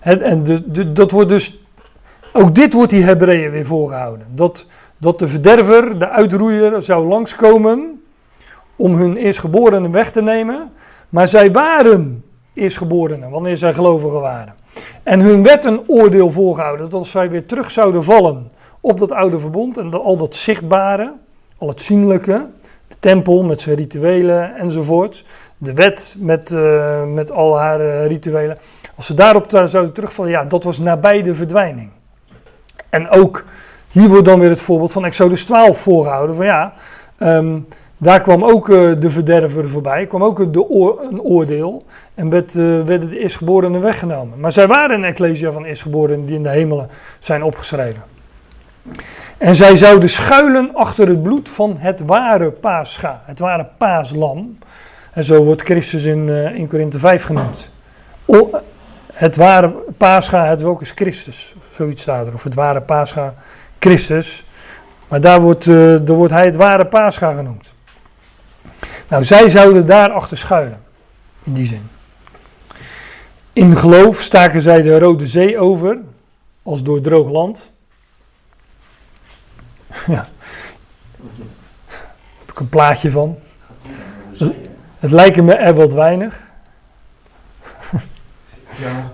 En dat wordt dus, ook dit wordt die Hebreeën weer voorgehouden. Dat, dat de verderver, de uitroeier, zou langskomen om hun eerstgeborenen weg te nemen. Maar zij waren eerstgeborenen, wanneer zij gelovigen waren. En hun werd een oordeel voorgehouden dat als zij weer terug zouden vallen op dat oude verbond en al dat zichtbare, al het zienlijke, de tempel met zijn rituelen enzovoort, de wet met, eh, met al haar eh, rituelen, als ze daarop daar zouden terugvallen, ja, dat was nabij de verdwijning. En ook hier wordt dan weer het voorbeeld van Exodus 12 voorgehouden, van ja, ehm, daar kwam ook eh, de verderver voorbij, kwam ook de oor- een oordeel en werd, werden de eerstgeborenen weggenomen. Maar zij waren een ecclesia van eerstgeborenen die in de hemelen zijn opgeschreven. En zij zouden schuilen achter het bloed van het ware paascha, het ware paaslam. En zo wordt Christus in, eh, in Korinthe 5 genoemd. Het ware paascha, het welk is Christus, zoiets staat er. Of het ware paascha, Christus. Maar daar wordt, eh, daar wordt hij het ware paascha genoemd. Nou, zij zouden daar achter schuilen, in die zin. In geloof staken zij de Rode Zee over, als door droog land. <laughs> ja. Daar heb ik een plaatje van. Het lijken me er wat weinig Ja.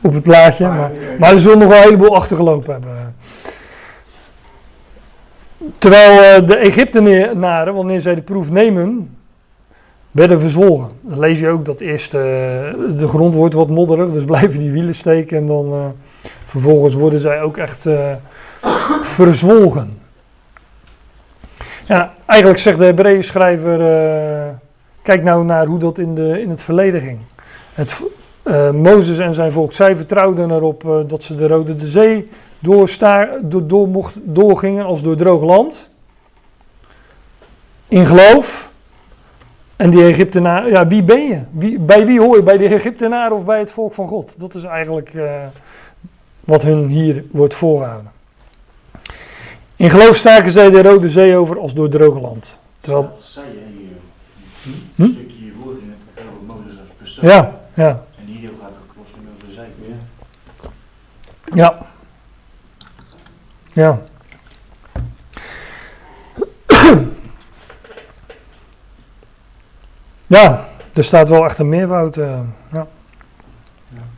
op het plaatje, maar, maar er zullen nog wel een heleboel achtergelopen hebben. Terwijl eh, de Egyptenaren, wanneer zij de proef nemen, werden verzwolgen. Dan lees je ook dat eerst eh, de grond wordt wat modderig, dus blijven die wielen steken en dan eh, vervolgens worden zij ook echt verzwolgen. Ja, eigenlijk zegt de Hebreeën schrijver, eh, kijk nou naar hoe dat in, de, in het verleden ging. Het, eh, Mozes en zijn volk, zij vertrouwden erop eh, dat ze de Rode de Zee doorsta, door, door mocht, doorgingen als door droog land. In geloof. En die Egyptenaren, ja, wie ben je? Wie, bij wie hoor je? Bij de Egyptenaren of bij het volk van God? Dat is eigenlijk wat hun hier wordt voorgehouden. In geloof staken zij de Rode Zee over als door droog land. Terwijl, Dat zei je hier. Hm? Een stukje hiervoor in het Mozes als persoon. ja, ja, En hier gaat het plotseling over de zee. ja. Ja. <clears throat> Ja, er staat wel echt een meervoud. eh, ja.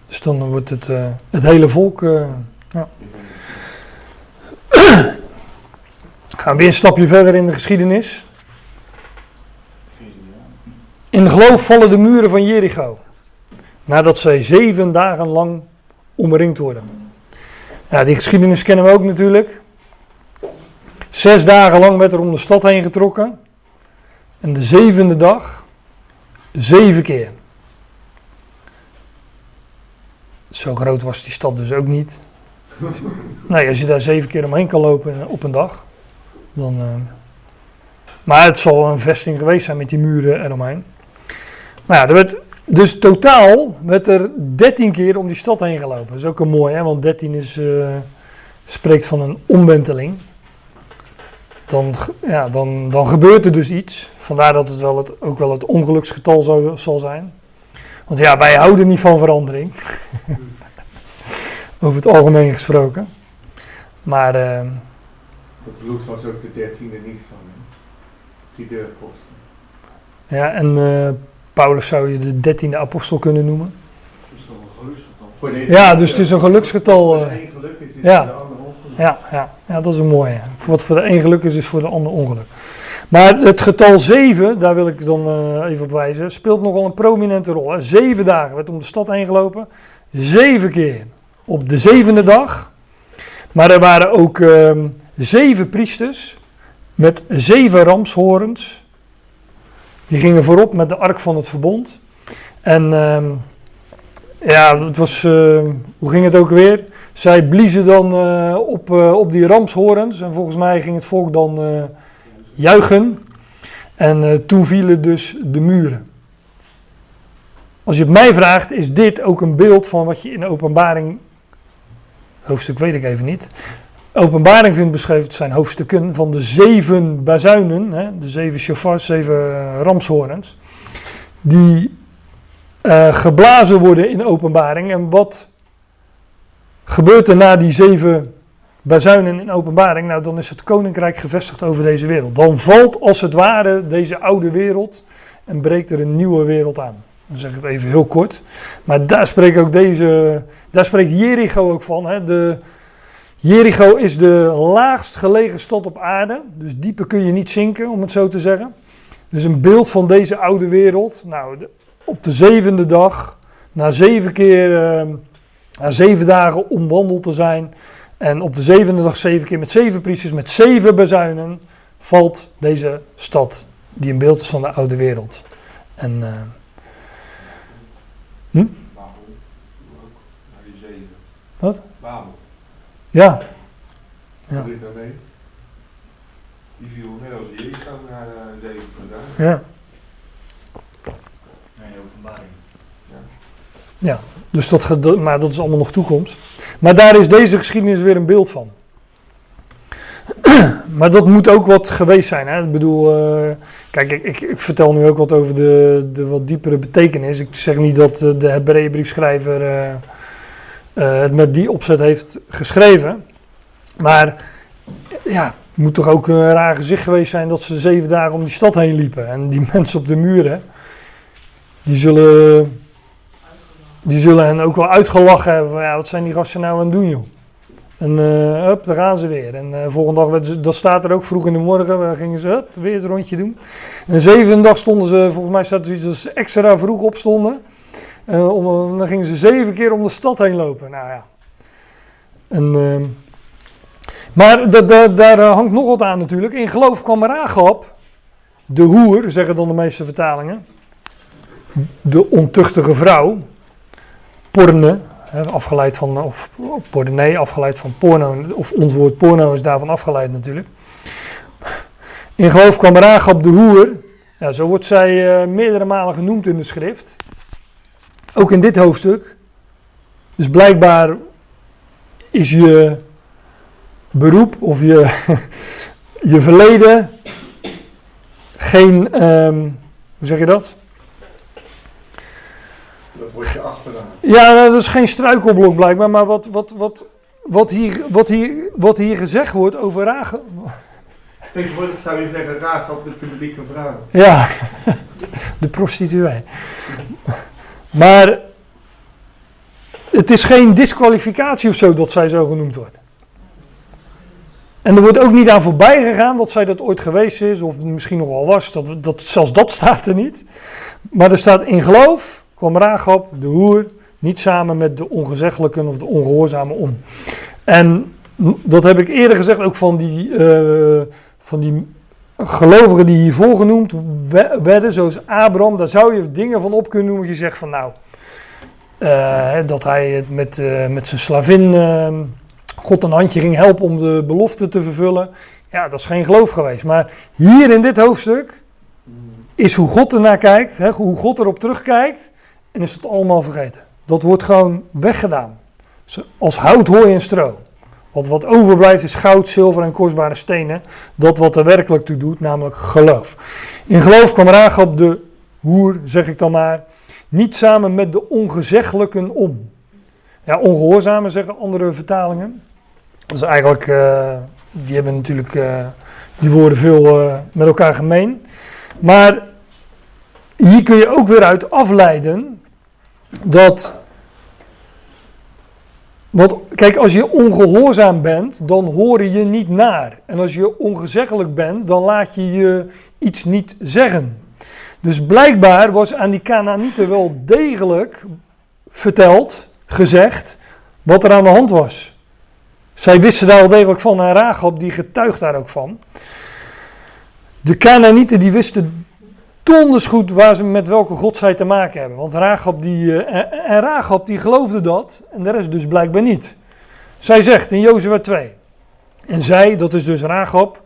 Dus dan wordt het, eh, het hele volk. eh, ja. Gaan we weer een stapje verder in de geschiedenis. In geloof vallen de muren van Jericho. Nadat zij zeven dagen lang omringd worden. Ja, die geschiedenis kennen we ook natuurlijk. Zes dagen lang werd er om de stad heen getrokken. En de zevende dag, zeven keer. Zo groot was die stad dus ook niet. Nee, als je daar zeven keer omheen kan lopen op een dag, dan. eh, maar het zal een vesting geweest zijn met die muren eromheen. Maar ja, er werd, dus totaal werd er 13 keer om die stad heen gelopen. Dat is ook een mooi, hè? want 13 is, eh, spreekt van een omwenteling. Dan, ja, dan, dan gebeurt er dus iets. Vandaar dat het, wel het ook wel het ongeluksgetal zou, zal zijn. Want ja, wij houden niet van verandering. <laughs> Over het algemeen gesproken. Maar eh, Het bloed was ook de dertiende niet van hem. Die deurpost. ja, en eh, Paulus zou je de dertiende apostel kunnen noemen. Dat is toch een geluksgetal. Voor deze Ja, dus het is een geluksgetal. Voor eh, de een geluk is, is ja. voor de ander ongeluk. Ja, ja, ja, dat is een mooie. Voor wat voor de een geluk is, is voor de ander ongeluk. Maar het getal 7, daar wil ik dan eh, even op wijzen, speelt nogal een prominente rol. Hè. Zeven dagen werd om de stad heen gelopen. Zeven keer op de zevende dag. Maar er waren ook ehm, zeven priesters met zeven ramshorens. Die gingen voorop met de ark van het verbond. En ehm, ja, het was, ehm, hoe ging het ook weer? Zij bliezen dan eh, op, eh, op die ramshorens en volgens mij ging het volk dan eh, juichen. En toen vielen dus de muren. Als je het mij vraagt, is dit ook een beeld van wat je in de openbaring, hoofdstuk weet ik even niet, Openbaring vindt beschreven, zijn hoofdstukken van de zeven bazuinen, hè, de zeven shofars, zeven eh, ramshoorns, die eh, geblazen worden in openbaring. En wat gebeurt er na die zeven bazuinen in openbaring? Nou, dan is het koninkrijk gevestigd over deze wereld. Dan valt als het ware deze oude wereld en breekt er een nieuwe wereld aan. Dan zeg ik het even heel kort. Maar daar spreekt ook deze, daar spreekt Jericho ook van. Hè. De, Jericho is de laagst gelegen stad op aarde. Dus dieper kun je niet zinken, om het zo te zeggen. Dus een beeld van deze oude wereld. Nou, op de zevende dag, na zeven keer, eh, na zeven dagen omwandeld te zijn. En op de zevende dag zeven keer met zeven priesters, met zeven bezuinen, valt deze stad, die een beeld is van de oude wereld. En eh, Babel. Ook. Naar die zeven. Wat? Babel. Ja, Ja. Wat daarmee? Die viel net als Jericho naar vandaan. ja. Openbaring. Dus dat, maar dat is allemaal nog toekomst. Maar daar is deze geschiedenis weer een beeld van. <clears throat> maar dat moet ook wat geweest zijn. Hè? Ik bedoel, eh, kijk, ik, ik, ik vertel nu ook wat over de, de wat diepere betekenis. Ik zeg niet dat eh, de Hebreeënbriefschrijver eh, eh, het met die opzet heeft geschreven. Maar ja, het moet toch ook een raar gezicht geweest zijn dat ze zeven dagen om die stad heen liepen. En die <laughs> mensen op de muren, die zullen die zullen hen ook wel uitgelachen hebben. Ja, wat zijn die gasten nou aan het doen, joh? En eh hup, daar gaan ze weer. En eh, volgende dag, dat staat er ook vroeg in de morgen, waar gingen ze hup, weer het rondje doen. En de zevende dag stonden ze, volgens mij staat er dat ze extra vroeg opstonden. Eh, om, dan gingen ze zeven keer om de stad heen lopen. Nou ja. Ehm, maar da- da- daar eh, hangt nog wat aan natuurlijk. In geloof kwam Rahab, de hoer, zeggen dan de meeste vertalingen. De ontuchtige vrouw porne, afgeleid van, of porne, afgeleid van porno, of ons woord porno is daarvan afgeleid natuurlijk. In geloof kwam Rahab de hoer, ja, zo wordt zij eh, meerdere malen genoemd in de schrift. Ook in dit hoofdstuk. Dus blijkbaar is je beroep of je, <laughs> je verleden geen, ehm, hoe zeg je dat? Dat wordt je achteraan. Ja, nou, dat is geen struikelblok blijkbaar, maar wat, wat, wat, wat, hier, wat, hier, wat hier gezegd wordt over Rachel. Tegenwoordig zou je zeggen, raag op de publieke vrouw. Ja, <laughs> de prostituee. Maar het is geen disqualificatie of zo dat zij zo genoemd wordt. En er wordt ook niet aan voorbij gegaan dat zij dat ooit geweest is, of misschien nog wel was. Dat, dat, zelfs dat <laughs> staat er niet. Maar er staat in geloof kwam Rahab, de hoer, niet samen met de ongezeggelijken of de ongehoorzamen om. En dat heb ik eerder gezegd, ook van die, eh, van die gelovigen die hiervoor genoemd we- werden, zoals Abraham, daar zou je dingen van op kunnen noemen. Je zegt van nou, eh, dat hij het met, eh, met zijn slavin eh, God een handje ging helpen om de belofte te vervullen. Ja, dat is geen geloof geweest. Maar hier in dit hoofdstuk is hoe God ernaar kijkt, hè, hoe God erop terugkijkt. En is het allemaal vergeten. Dat wordt gewoon weggedaan. Als hout, hooi en stro. Wat, wat overblijft is goud, zilver en kostbare stenen. Dat wat er werkelijk toe doet, namelijk geloof. In geloof kwam Rahab de hoer, zeg ik dan maar, niet samen met de ongezeggelijken om. Ja, ongehoorzamen zeggen andere vertalingen. Dat is eigenlijk, eh, die hebben natuurlijk, eh, die woorden veel eh, met elkaar gemeen. Maar hier kun je ook weer uit afleiden dat. Want kijk, als je ongehoorzaam bent, dan hoor je niet naar. En als je ongezeggelijk bent, dan laat je je iets niet zeggen. Dus blijkbaar was aan die Canaanieten wel degelijk verteld, gezegd, wat er aan de hand was. Zij wisten daar wel degelijk van en Rahab die getuigt daar ook van. De Canaanieten die wisten donders goed waar ze met welke god zij te maken hebben. Want Rahab die, eh, en, en Rahab die geloofde dat en de rest dus blijkbaar niet. Zij zegt in Jozua 2. En zij, dat is dus Rahab.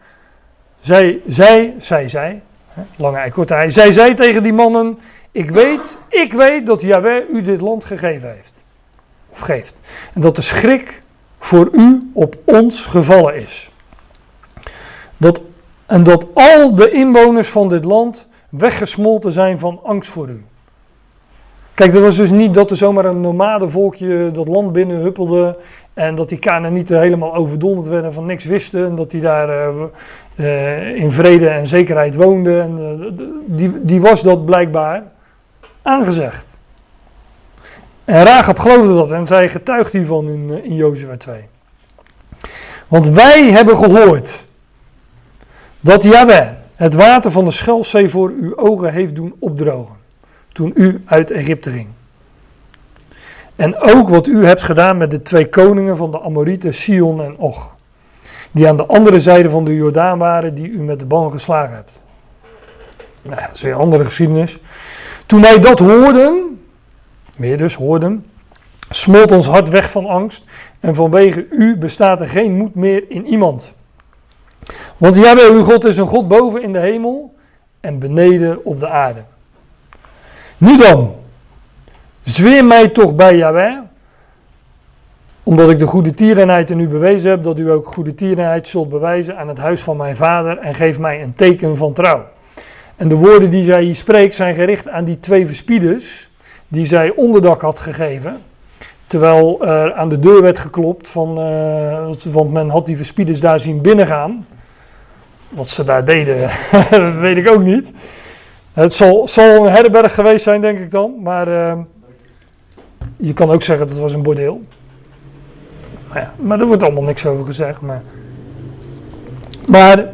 Zij, zij, zij, zij. Lange ei, korte. Zij zei tegen die mannen. Ik weet, ik weet dat Yahweh u dit land gegeven heeft. Of geeft. En dat de schrik voor u op ons gevallen is. Dat, en dat al de inwoners van dit land weggesmolten zijn van angst voor u. Kijk, het was dus niet dat er zomaar een nomade volkje dat land binnen huppelde en dat die Canaanieten helemaal overdonderd werden van niks wisten. En dat die daar uh, uh, in vrede en zekerheid woonden. En, uh, die, die was dat blijkbaar aangezegd. En Rahab geloofde dat en zij getuigt hiervan in, in Jozua 2. Want wij hebben gehoord dat Yahweh het water van de Schelzee voor uw ogen heeft doen opdrogen. Toen u uit Egypte ging. En ook wat u hebt gedaan met de twee koningen van de Amorieten, Sion en Och. Die aan de andere zijde van de Jordaan waren, die u met de ban geslagen hebt. Nou, dat is weer een andere geschiedenis. Toen wij dat hoorden, meer dus hoorden, smolt ons hart weg van angst. En vanwege u bestaat er geen moed meer in iemand. Want Jawel, uw God is een God boven in de hemel en beneden op de aarde. Nu dan, Zweer mij toch bij Yahweh, omdat ik de goede tierenheid in u bewezen heb, dat u ook goede tierenheid zult bewijzen aan het huis van mijn vader en geef mij een teken van trouw. En de woorden die zij hier spreekt zijn gericht aan die twee verspieders die zij onderdak had gegeven. Terwijl er aan de deur werd geklopt, van, uh, want men had die verspieders daar zien binnengaan. Wat ze daar deden, <laughs> weet ik ook niet. Het zal, zal, een herberg geweest zijn, denk ik dan. Maar uh, je kan ook zeggen dat het was een bordeel. Maar, ja, maar er wordt allemaal niks over gezegd. Maar, maar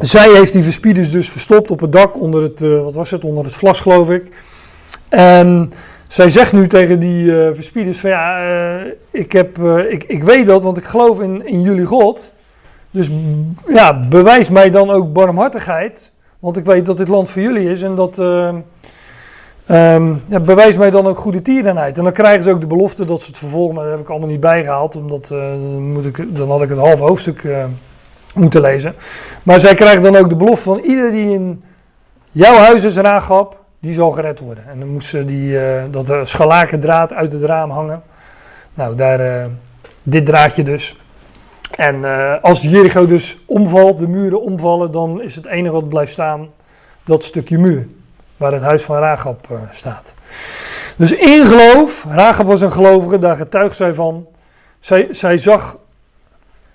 zij heeft die verspieders dus verstopt op het dak onder het, uh, wat was het, onder het vlas geloof ik. En zij zegt nu tegen die uh, verspieders van ja, uh, ik, heb, ik, ik weet dat, want ik geloof in, in jullie God. Dus ja, bewijs mij dan ook barmhartigheid. Want ik weet dat dit land voor jullie is en dat... Um, ja, bewijs mij dan ook goede tierenheid. En dan krijgen ze ook de belofte dat ze het vervolgen, maar dat heb ik allemaal niet bijgehaald, omdat uh, moet ik, dan had ik het halve hoofdstuk uh, moeten lezen. Maar zij krijgen dan ook de belofte van ieder die in jouw huis is raagap, die zal gered worden. En dan moest ze die, uh, dat scharlaken draad uit het raam hangen. Nou, daar, dit draadje dus. En als Jericho dus omvalt, de muren omvallen, dan is het enige wat blijft staan dat stukje muur waar het huis van Ragab uh, staat. Dus in geloof, Ragab was een gelovige, daar getuigt zij van. Zij, zij zag,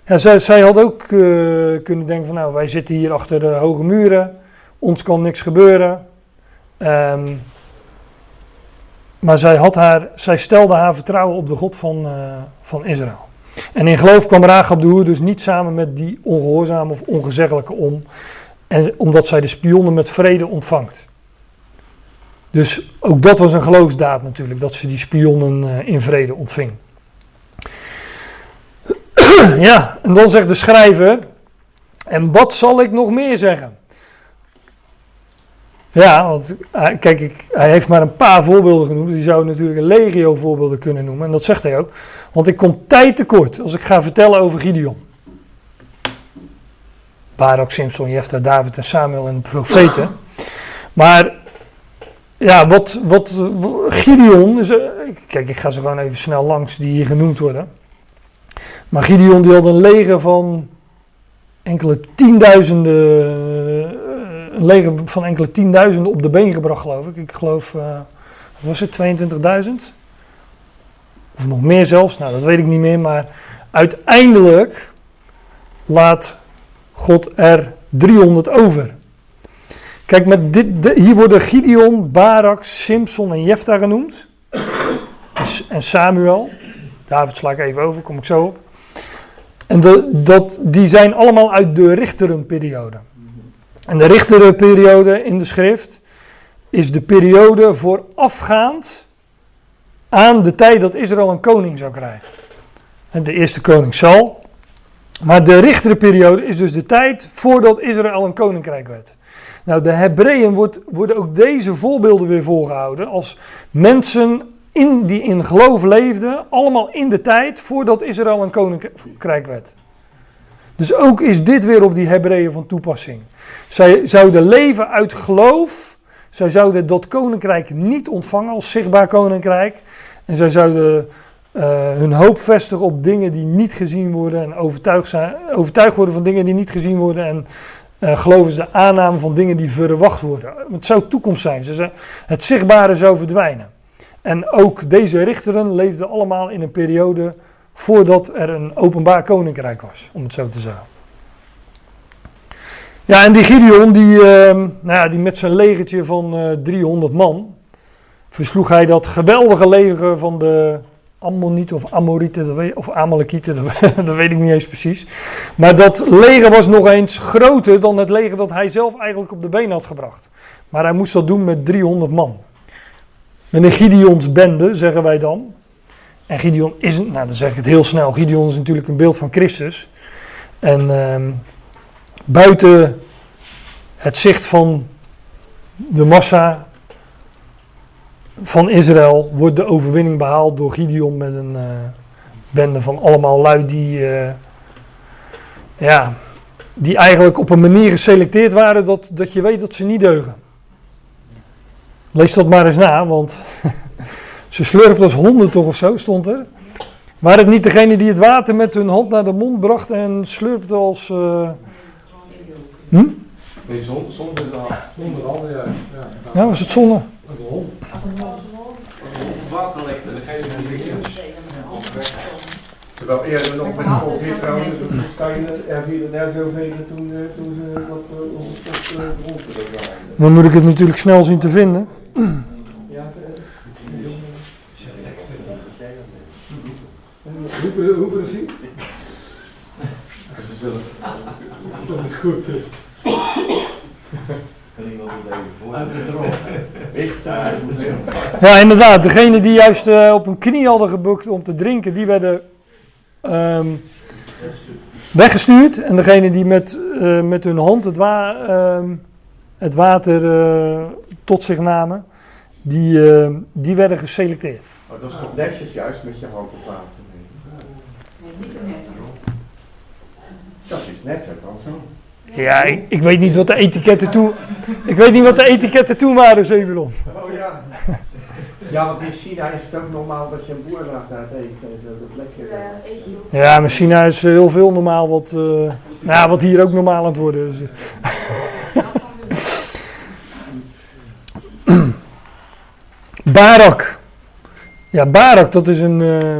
ja, zij, zij had ook uh, kunnen denken van nou wij zitten hier achter de hoge muren, ons kan niks gebeuren. Um, maar zij, had haar, zij stelde haar vertrouwen op de God van, van Israël. En in geloof kwam Ragab de hoer dus niet samen met die ongehoorzame of ongezeggelijke om. En omdat zij de spionnen met vrede ontvangt. Dus ook dat was een geloofsdaad natuurlijk, dat ze die spionnen uh, in vrede ontving. <clears throat> ja, en dan zegt de schrijver, en wat zal ik nog meer zeggen? Ja, want kijk, ik, hij heeft maar een paar voorbeelden genoemd. Die zou natuurlijk een legio voorbeelden kunnen noemen. En dat zegt hij ook. Want ik kom tijd tekort als ik ga vertellen over Gideon. Barak, Simpson, Jefta, David en Samuel en de profeten. Maar ja, wat, wat Gideon, is, kijk ik ga ze gewoon even snel langs die hier genoemd worden. Maar Gideon die had een leger van enkele tienduizenden, een leger van enkele tienduizenden op de been gebracht geloof ik. Ik geloof, uh, wat was het, 22.000? Of nog meer zelfs, nou dat weet ik niet meer. Maar uiteindelijk laat God er 300 over. Kijk, met dit, hier worden Gideon, Barak, Simpson en Jefta genoemd. En Samuel. David sla ik even over, kom ik zo op. En de, dat, die zijn allemaal uit de richterenperiode. En de richterenperiode in de schrift is de periode voorafgaand aan de tijd dat Israël een koning zou krijgen. En de eerste koning Saul. Maar de richterenperiode is dus de tijd voordat Israël een koninkrijk werd. Nou, de Hebreeën wordt, worden ook deze voorbeelden weer voorgehouden als mensen in, die in geloof leefden, allemaal in de tijd voordat Israël een koninkrijk werd. Dus ook is dit weer op die Hebreeën van toepassing. Zij zouden leven uit geloof. Zij zouden dat koninkrijk niet ontvangen als zichtbaar koninkrijk. En zij zouden eh, hun hoop vestigen op dingen die niet gezien worden en overtuigd, zijn, overtuigd worden van dingen die niet gezien worden en eh, geloven ze de aanname van dingen die verwacht worden. Het zou toekomst zijn. Ze het zichtbare zou verdwijnen. En ook deze richteren leefden allemaal in een periode voordat er een openbaar koninkrijk was, om het zo te zeggen. Ja, en die Gideon, die, ehm, nou ja, die met zijn legertje van eh 300 man, versloeg hij dat geweldige leger van de Ammonieten of Amorieten of Amalekieten, <laughs> dat, weet ik niet eens precies. Maar dat leger was nog eens groter dan het leger dat hij zelf eigenlijk op de been had gebracht. Maar hij moest dat doen met 300 man. Met een Gideons bende, zeggen wij dan. En Gideon is, nou dan zeg ik het heel snel, Gideon is natuurlijk een beeld van Christus. En ehm, buiten het zicht van de massa van Israël wordt de overwinning behaald door Gideon met een eh, bende van allemaal lui die, eh, ja, die eigenlijk op een manier geselecteerd waren dat, dat je weet dat ze niet deugen. Lees dat maar eens na, want ze slurpten als honden toch of zo, stond er. Waren het niet degene die het water met hun hand naar de mond bracht en slurpte als... eh, hm? Nee, zon- zonder de zonder handen, ja. ja. Was het zonne? Met een hond. water lekt. En degene die erin is. Terwijl eerder nog met Israël, dus op Stijn, er vielen er zoveel toen, eh, toen ze dat uh, uh, dronken waren. Dan moet ik het natuurlijk snel zien te vinden. Hoe hoe precies? Dat is toch niet goed. hè? Ja, inderdaad. Degene die juist eh, op hun knie hadden gebukt om te drinken, die werden ehm, weggestuurd. En degene die met, eh, met hun hand het, wa- ehm, het water eh, tot zich namen, die, eh, die werden geselecteerd. Oh, dat is toch netjes juist met je hand het water. Dat is netter dan zo. Ja, ik, ik weet niet wat de etiketten toen. Ik weet niet wat de etiketten toen waren, Zevelon. Oh ja. Ja, want in China is het ook normaal dat je een boer laat naar het eten en zo. Dat lekker. eh. Ja, maar China is eh, heel veel normaal wat, eh, nou ja, wat hier ook normaal aan het worden is. <laughs> Barak. Ja, Barak, dat is een. eh,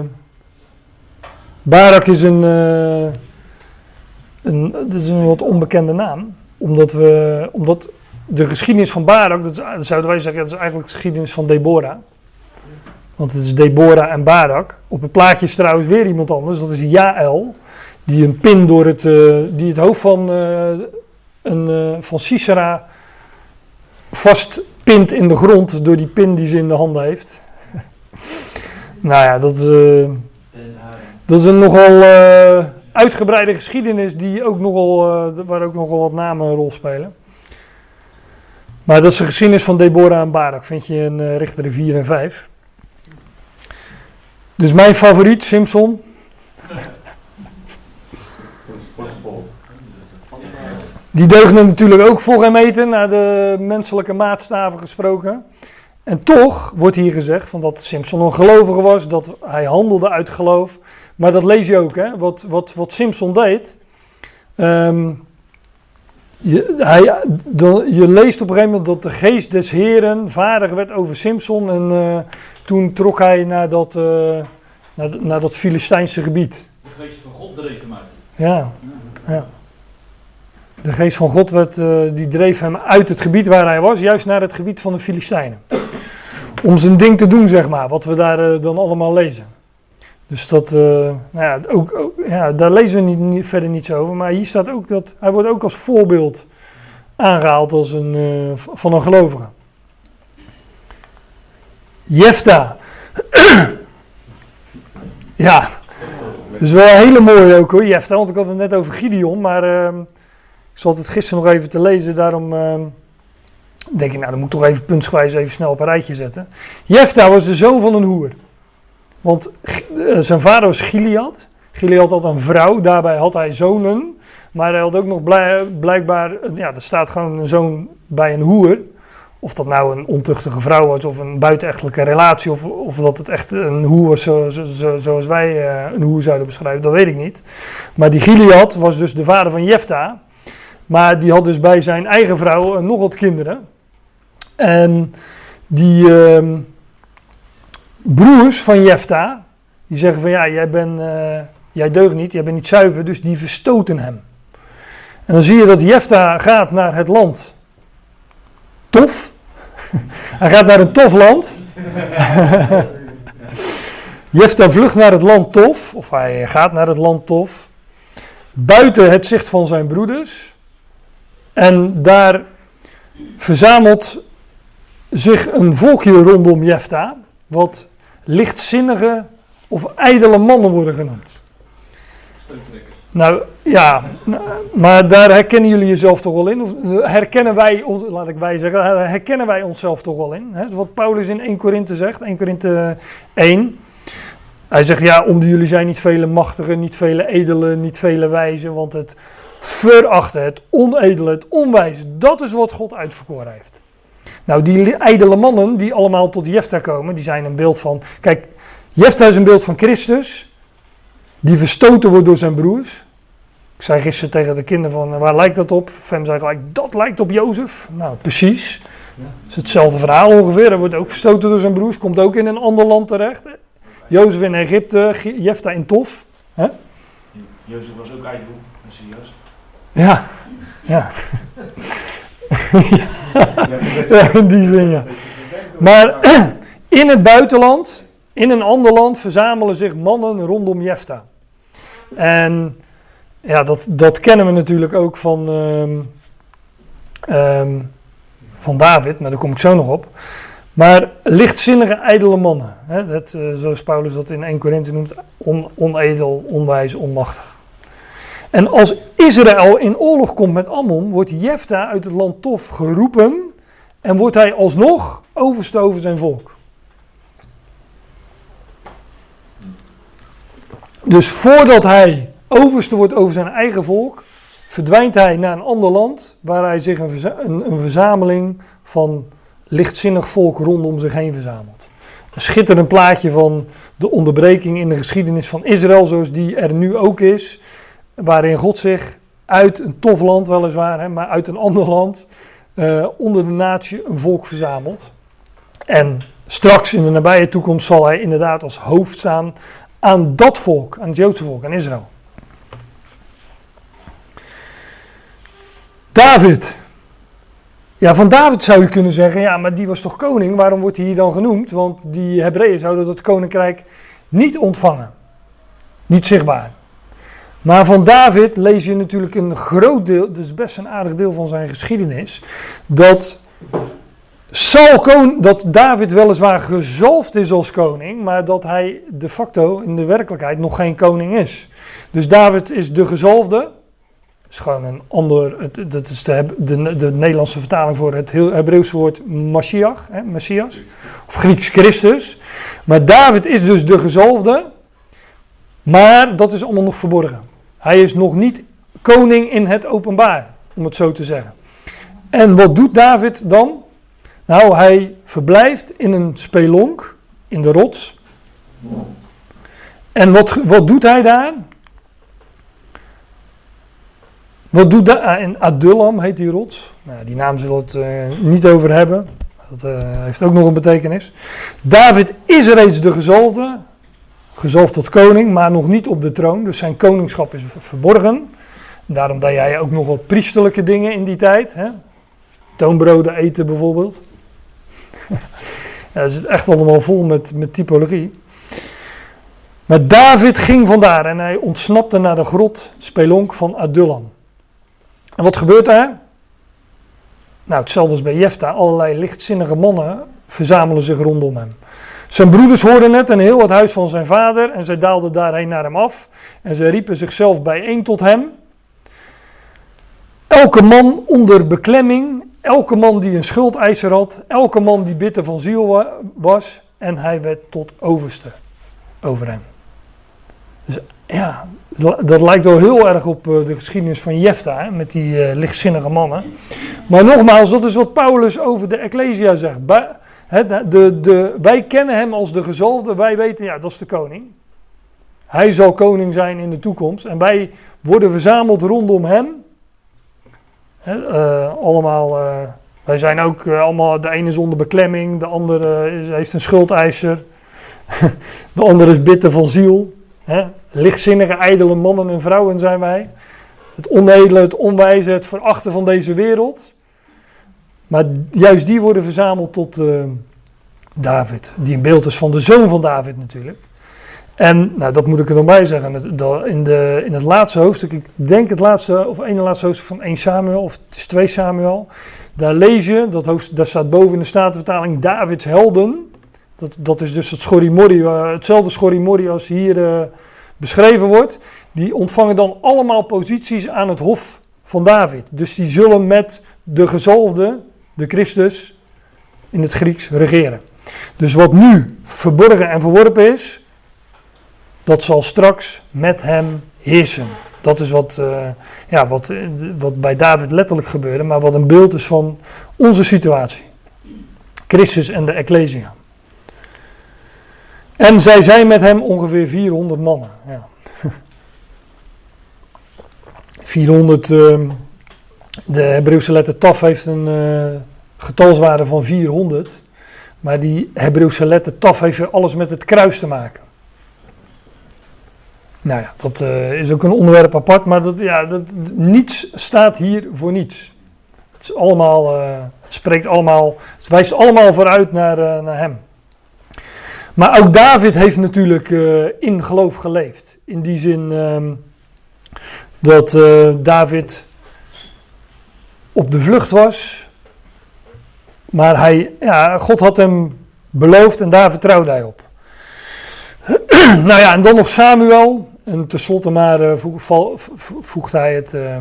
Barak is een, eh, een. Is een wat onbekende naam. Omdat, we, omdat de geschiedenis van Barak, dat, zouden wij zeggen, dat is eigenlijk de geschiedenis van Deborah. Want het is Deborah en Barak. Op het plaatje is trouwens weer iemand anders, dat is Jaël. Die een pin door het, eh, die het hoofd van, eh, een, van Sisera vastpint in de grond door die pin die ze in de handen heeft. <laughs> nou ja, dat is, dat is een nogal eh, uitgebreide geschiedenis die ook nogal, eh, waar ook nogal wat namen een rol spelen. Maar dat is de geschiedenis van Deborah en Barak, vind je in eh Richter 4 en 5. Dus mijn favoriet, Simpson. Die deugden natuurlijk ook voor hem eten, naar de menselijke maatstaven gesproken. En toch wordt hier gezegd van dat Simpson een gelovige was, dat hij handelde uit geloof. Maar dat lees je ook, hè? Wat, wat, wat Simpson deed. Ehm, je, hij, de- je leest op een gegeven moment dat de geest des Heren vaardig werd over Simpson. En eh, toen trok hij naar dat, eh, naar, naar dat Filistijnse gebied. De geest van God dreef hem uit. Ja, ja. De geest van God werd, eh, die dreef hem uit het gebied waar hij was, juist naar het gebied van de Filistijnen. Om zijn ding te doen, zeg maar, wat we daar dan allemaal lezen. Dus dat, eh, nou ja, ook, ook- ja, daar lezen we niet, niet- verder niets over. Maar hier staat ook dat hij wordt ook als voorbeeld aangehaald als een, eh, van een gelovige. Jefta. <clears throat> ja, dat is wel een hele mooie ook hoor, Jefta. Want ik had het net over Gideon, maar ehm, ik zat het gisteren nog even te lezen. Daarom ehm, denk ik, nou dan moet ik toch even puntsgewijs even snel op een rijtje zetten. Jefta was de zoon van een hoer. Want eh, zijn vader was Gilead. Gilead had een vrouw, daarbij had hij zonen. Maar hij had ook nog blij- blijkbaar, ja, er staat gewoon een zoon bij een hoer. Of dat nou een ontuchtige vrouw was of een buitenechtelijke relatie, of, of dat het echt een hoe was zo, zo- zo- zoals wij eh, een hoe zouden beschrijven, dat weet ik niet. Maar die Gilead was dus de vader van Jefta. Maar die had dus bij zijn eigen vrouw eh, nog wat kinderen. En die ehm, broers van Jefta, die zeggen van ja, jij, bent, eh, jij deugt niet, jij bent niet zuiver, dus die verstoten hem. En dan zie je dat Jefta gaat naar het land Tof. <laughs> Hij gaat naar een tof land. <laughs> Jefta vlucht naar het land Tof, of hij gaat naar het land Tof, buiten het zicht van zijn broeders. En daar verzamelt zich een volkje rondom Jefta, wat lichtzinnige of ijdele mannen worden genoemd. Nou ja, maar daar herkennen jullie jezelf toch wel in? Of herkennen wij, laat ik wij zeggen, herkennen wij onszelf toch wel in? Wat Paulus in 1 Korinthe zegt, 1 Korinthe 1. Hij zegt, ja, onder jullie zijn niet vele machtigen, niet vele edelen, niet vele wijzen, want het verachten, het onedele, het onwijze, dat is wat God uitverkoren heeft. Nou, die ijdele mannen die allemaal tot Jefta komen, die zijn een beeld van, kijk, Jefta is een beeld van Christus, die verstoten wordt door zijn broers. Ik zei gisteren tegen de kinderen van, waar lijkt dat op? Fem zei gelijk, dat lijkt op Jozef. Nou, precies. Het is hetzelfde verhaal ongeveer. Hij wordt ook verstoten door zijn broers, komt ook in een ander land terecht. Jozef in Egypte, Jefta in Tof. Jozef was ook ijdel, Messias. Ja, ja. <laughs> Ja, in die zin, ja. Maar <clears throat> in het buitenland, in een ander land, verzamelen zich mannen rondom Jefta. En ja, dat, dat kennen we natuurlijk ook van, ehm, ehm, van David, maar daar kom ik zo nog op. Maar lichtzinnige, ijdele mannen. Hè, dat, eh, zoals Paulus dat in 1 Korinthe noemt, on, onedel, onwijs, onmachtig. En als Israël in oorlog komt met Ammon, wordt Jefta uit het land Tof geroepen en wordt hij alsnog overste over zijn volk. Dus voordat hij overste wordt over zijn eigen volk, verdwijnt hij naar een ander land waar hij zich een, een, een verzameling van lichtzinnig volk rondom zich heen verzamelt. Een schitterend plaatje van de onderbreking in de geschiedenis van Israël, zoals die er nu ook is, waarin God zich uit een tof land weliswaar, hè, maar uit een ander land, eh, onder de natie een volk verzamelt. En straks in de nabije toekomst zal hij inderdaad als hoofd staan aan dat volk, aan het Joodse volk, aan Israël. David. Ja, van David zou je kunnen zeggen, ja, maar die was toch koning, waarom wordt hij hier dan genoemd? Want die Hebreeën zouden dat koninkrijk niet ontvangen. Niet zichtbaar. Maar van David lees je natuurlijk een groot deel, dus best een aardig deel van zijn geschiedenis, dat, Saul kon, dat David weliswaar gezalfd is als koning, maar dat hij de facto in de werkelijkheid nog geen koning is. Dus David is de gezalfde, is gewoon een ander, dat is de, de, de Nederlandse vertaling voor het Hebreeuwse woord Mashiach, hè, Messias, of Grieks Christus. Maar David is dus de gezalfde, maar dat is allemaal nog verborgen. Hij is nog niet koning in het openbaar, om het zo te zeggen. En wat doet David dan? Nou, hij verblijft in een spelonk, in de rots. En wat, wat doet hij daar? Wat doet daar? In Adullam heet die rots. Nou, die naam zullen we het eh, niet over hebben. Dat eh, heeft ook nog een betekenis. David is reeds de gezalfde, gezalfd tot koning, maar nog niet op de troon. Dus zijn koningschap is verborgen. Daarom deed jij ook nog wat priesterlijke dingen in die tijd. Hè? Toonbroden eten bijvoorbeeld. <laughs> ja, het is echt allemaal vol met, met typologie. Maar David ging vandaar en hij ontsnapte naar de grot Spelonk van Adullam. En wat gebeurt daar? Nou, hetzelfde als bij Jefta. Allerlei lichtzinnige mannen verzamelen zich rondom hem. Zijn broeders hoorden het en heel het huis van zijn vader en zij daalden daarheen naar hem af. En zij riepen zichzelf bijeen tot hem. Elke man onder beklemming, elke man die een schuldeiser had, elke man die bitter van ziel wa- was. En hij werd tot overste over hem. Dus ja, Dat lijkt wel heel erg op eh, de geschiedenis van Jefta, met die eh, lichtzinnige mannen. Maar nogmaals, dat is wat Paulus over de Ecclesia zegt. De, de, wij kennen hem als de gezalfde, wij weten, ja, dat is de koning. Hij zal koning zijn in de toekomst. En wij worden verzameld rondom hem. Eh, allemaal, eh, wij zijn ook eh, allemaal, de ene zonder beklemming, de andere heeft een schuldeiser. <laughs> de andere is bitter van ziel. Hè? Lichtzinnige, ijdele mannen en vrouwen zijn wij. Het onedele, het onwijze, het verachten van deze wereld. Maar juist die worden verzameld tot eh, David. Die een beeld is van de zoon van David natuurlijk. En nou, dat moet ik er nog bij zeggen. In, de, in het laatste hoofdstuk, ik denk het laatste of ene laatste hoofdstuk van 1 Samuel, of het is 2 Samuel. Daar lees je, dat hoofdstuk, daar staat boven in de Statenvertaling Davids helden. Dat, dat is dus het schorrimorri, eh, hetzelfde schorrimorri als hier eh, beschreven wordt. Die ontvangen dan allemaal posities aan het hof van David. Dus die zullen met de gezalfde, de Christus, in het Grieks regeren. Dus wat nu verborgen en verworpen is, dat zal straks met hem heersen. Dat is wat, eh, ja, wat, eh, wat bij David letterlijk gebeurde, maar wat een beeld is van onze situatie. Christus en de Ecclesia. En zij zijn met hem ongeveer 400 mannen. Ja. <laughs> 400, ehm, de Hebreeuwse letter taf heeft een eh, getalswaarde van 400. Maar die Hebreeuwse letter taf heeft alles met het kruis te maken. Nou ja, dat eh, is ook een onderwerp apart, maar dat, ja, dat, niets staat hier voor niets. Het, is allemaal, eh, het spreekt allemaal, het wijst allemaal vooruit naar, naar hem. Maar ook David heeft natuurlijk in geloof geleefd. In die zin ehm, dat David op de vlucht was. Maar hij, ja, God had hem beloofd en daar vertrouwde hij op. <clears throat> nou ja, en dan nog Samuel. En tenslotte maar eh, voegt hij het, eh,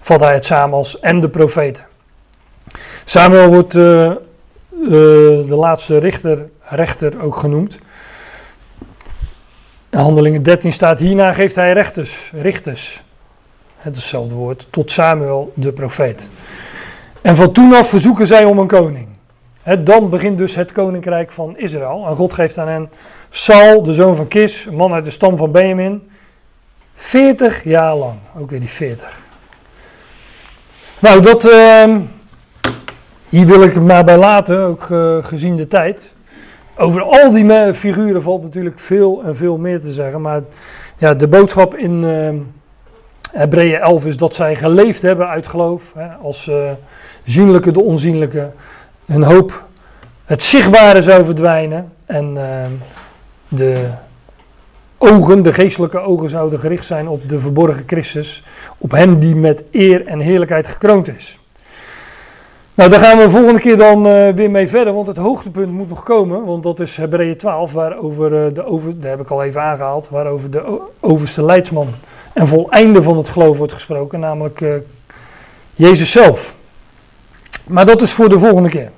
vat hij het samen als en de profeten. Samuel wordt de laatste richter, rechter ook genoemd. In Handelingen 13 staat, hierna geeft hij rechters, richters, het is hetzelfde woord, tot Samuel de profeet. En van toen af verzoeken zij om een koning. Hè, dan begint dus het koninkrijk van Israël. En God geeft aan hen Saul, de zoon van Kis, een man uit de stam van Benjamin. 40 jaar lang, ook weer die 40. Nou, dat, ehm, hier wil ik het maar bij laten, ook eh, gezien de tijd. Over al die figuren valt natuurlijk veel en veel meer te zeggen. Maar ja, de boodschap in ehm Hebreeën 11 is dat zij geleefd hebben uit geloof. Hè, als eh, zienlijke de onzienlijke. Hun hoop, het zichtbare zou verdwijnen. En ehm, de ogen, de geestelijke ogen zouden gericht zijn op de verborgen Christus. Op hem die met eer en heerlijkheid gekroond is. Nou, daar gaan we de volgende keer dan eh, weer mee verder, want het hoogtepunt moet nog komen. Want dat is Hebreeën 12, waarover eh, de over, daar heb ik al even aangehaald, waarover de overste leidsman en voleinde van het geloof wordt gesproken, namelijk eh, Jezus zelf. Maar dat is voor de volgende keer.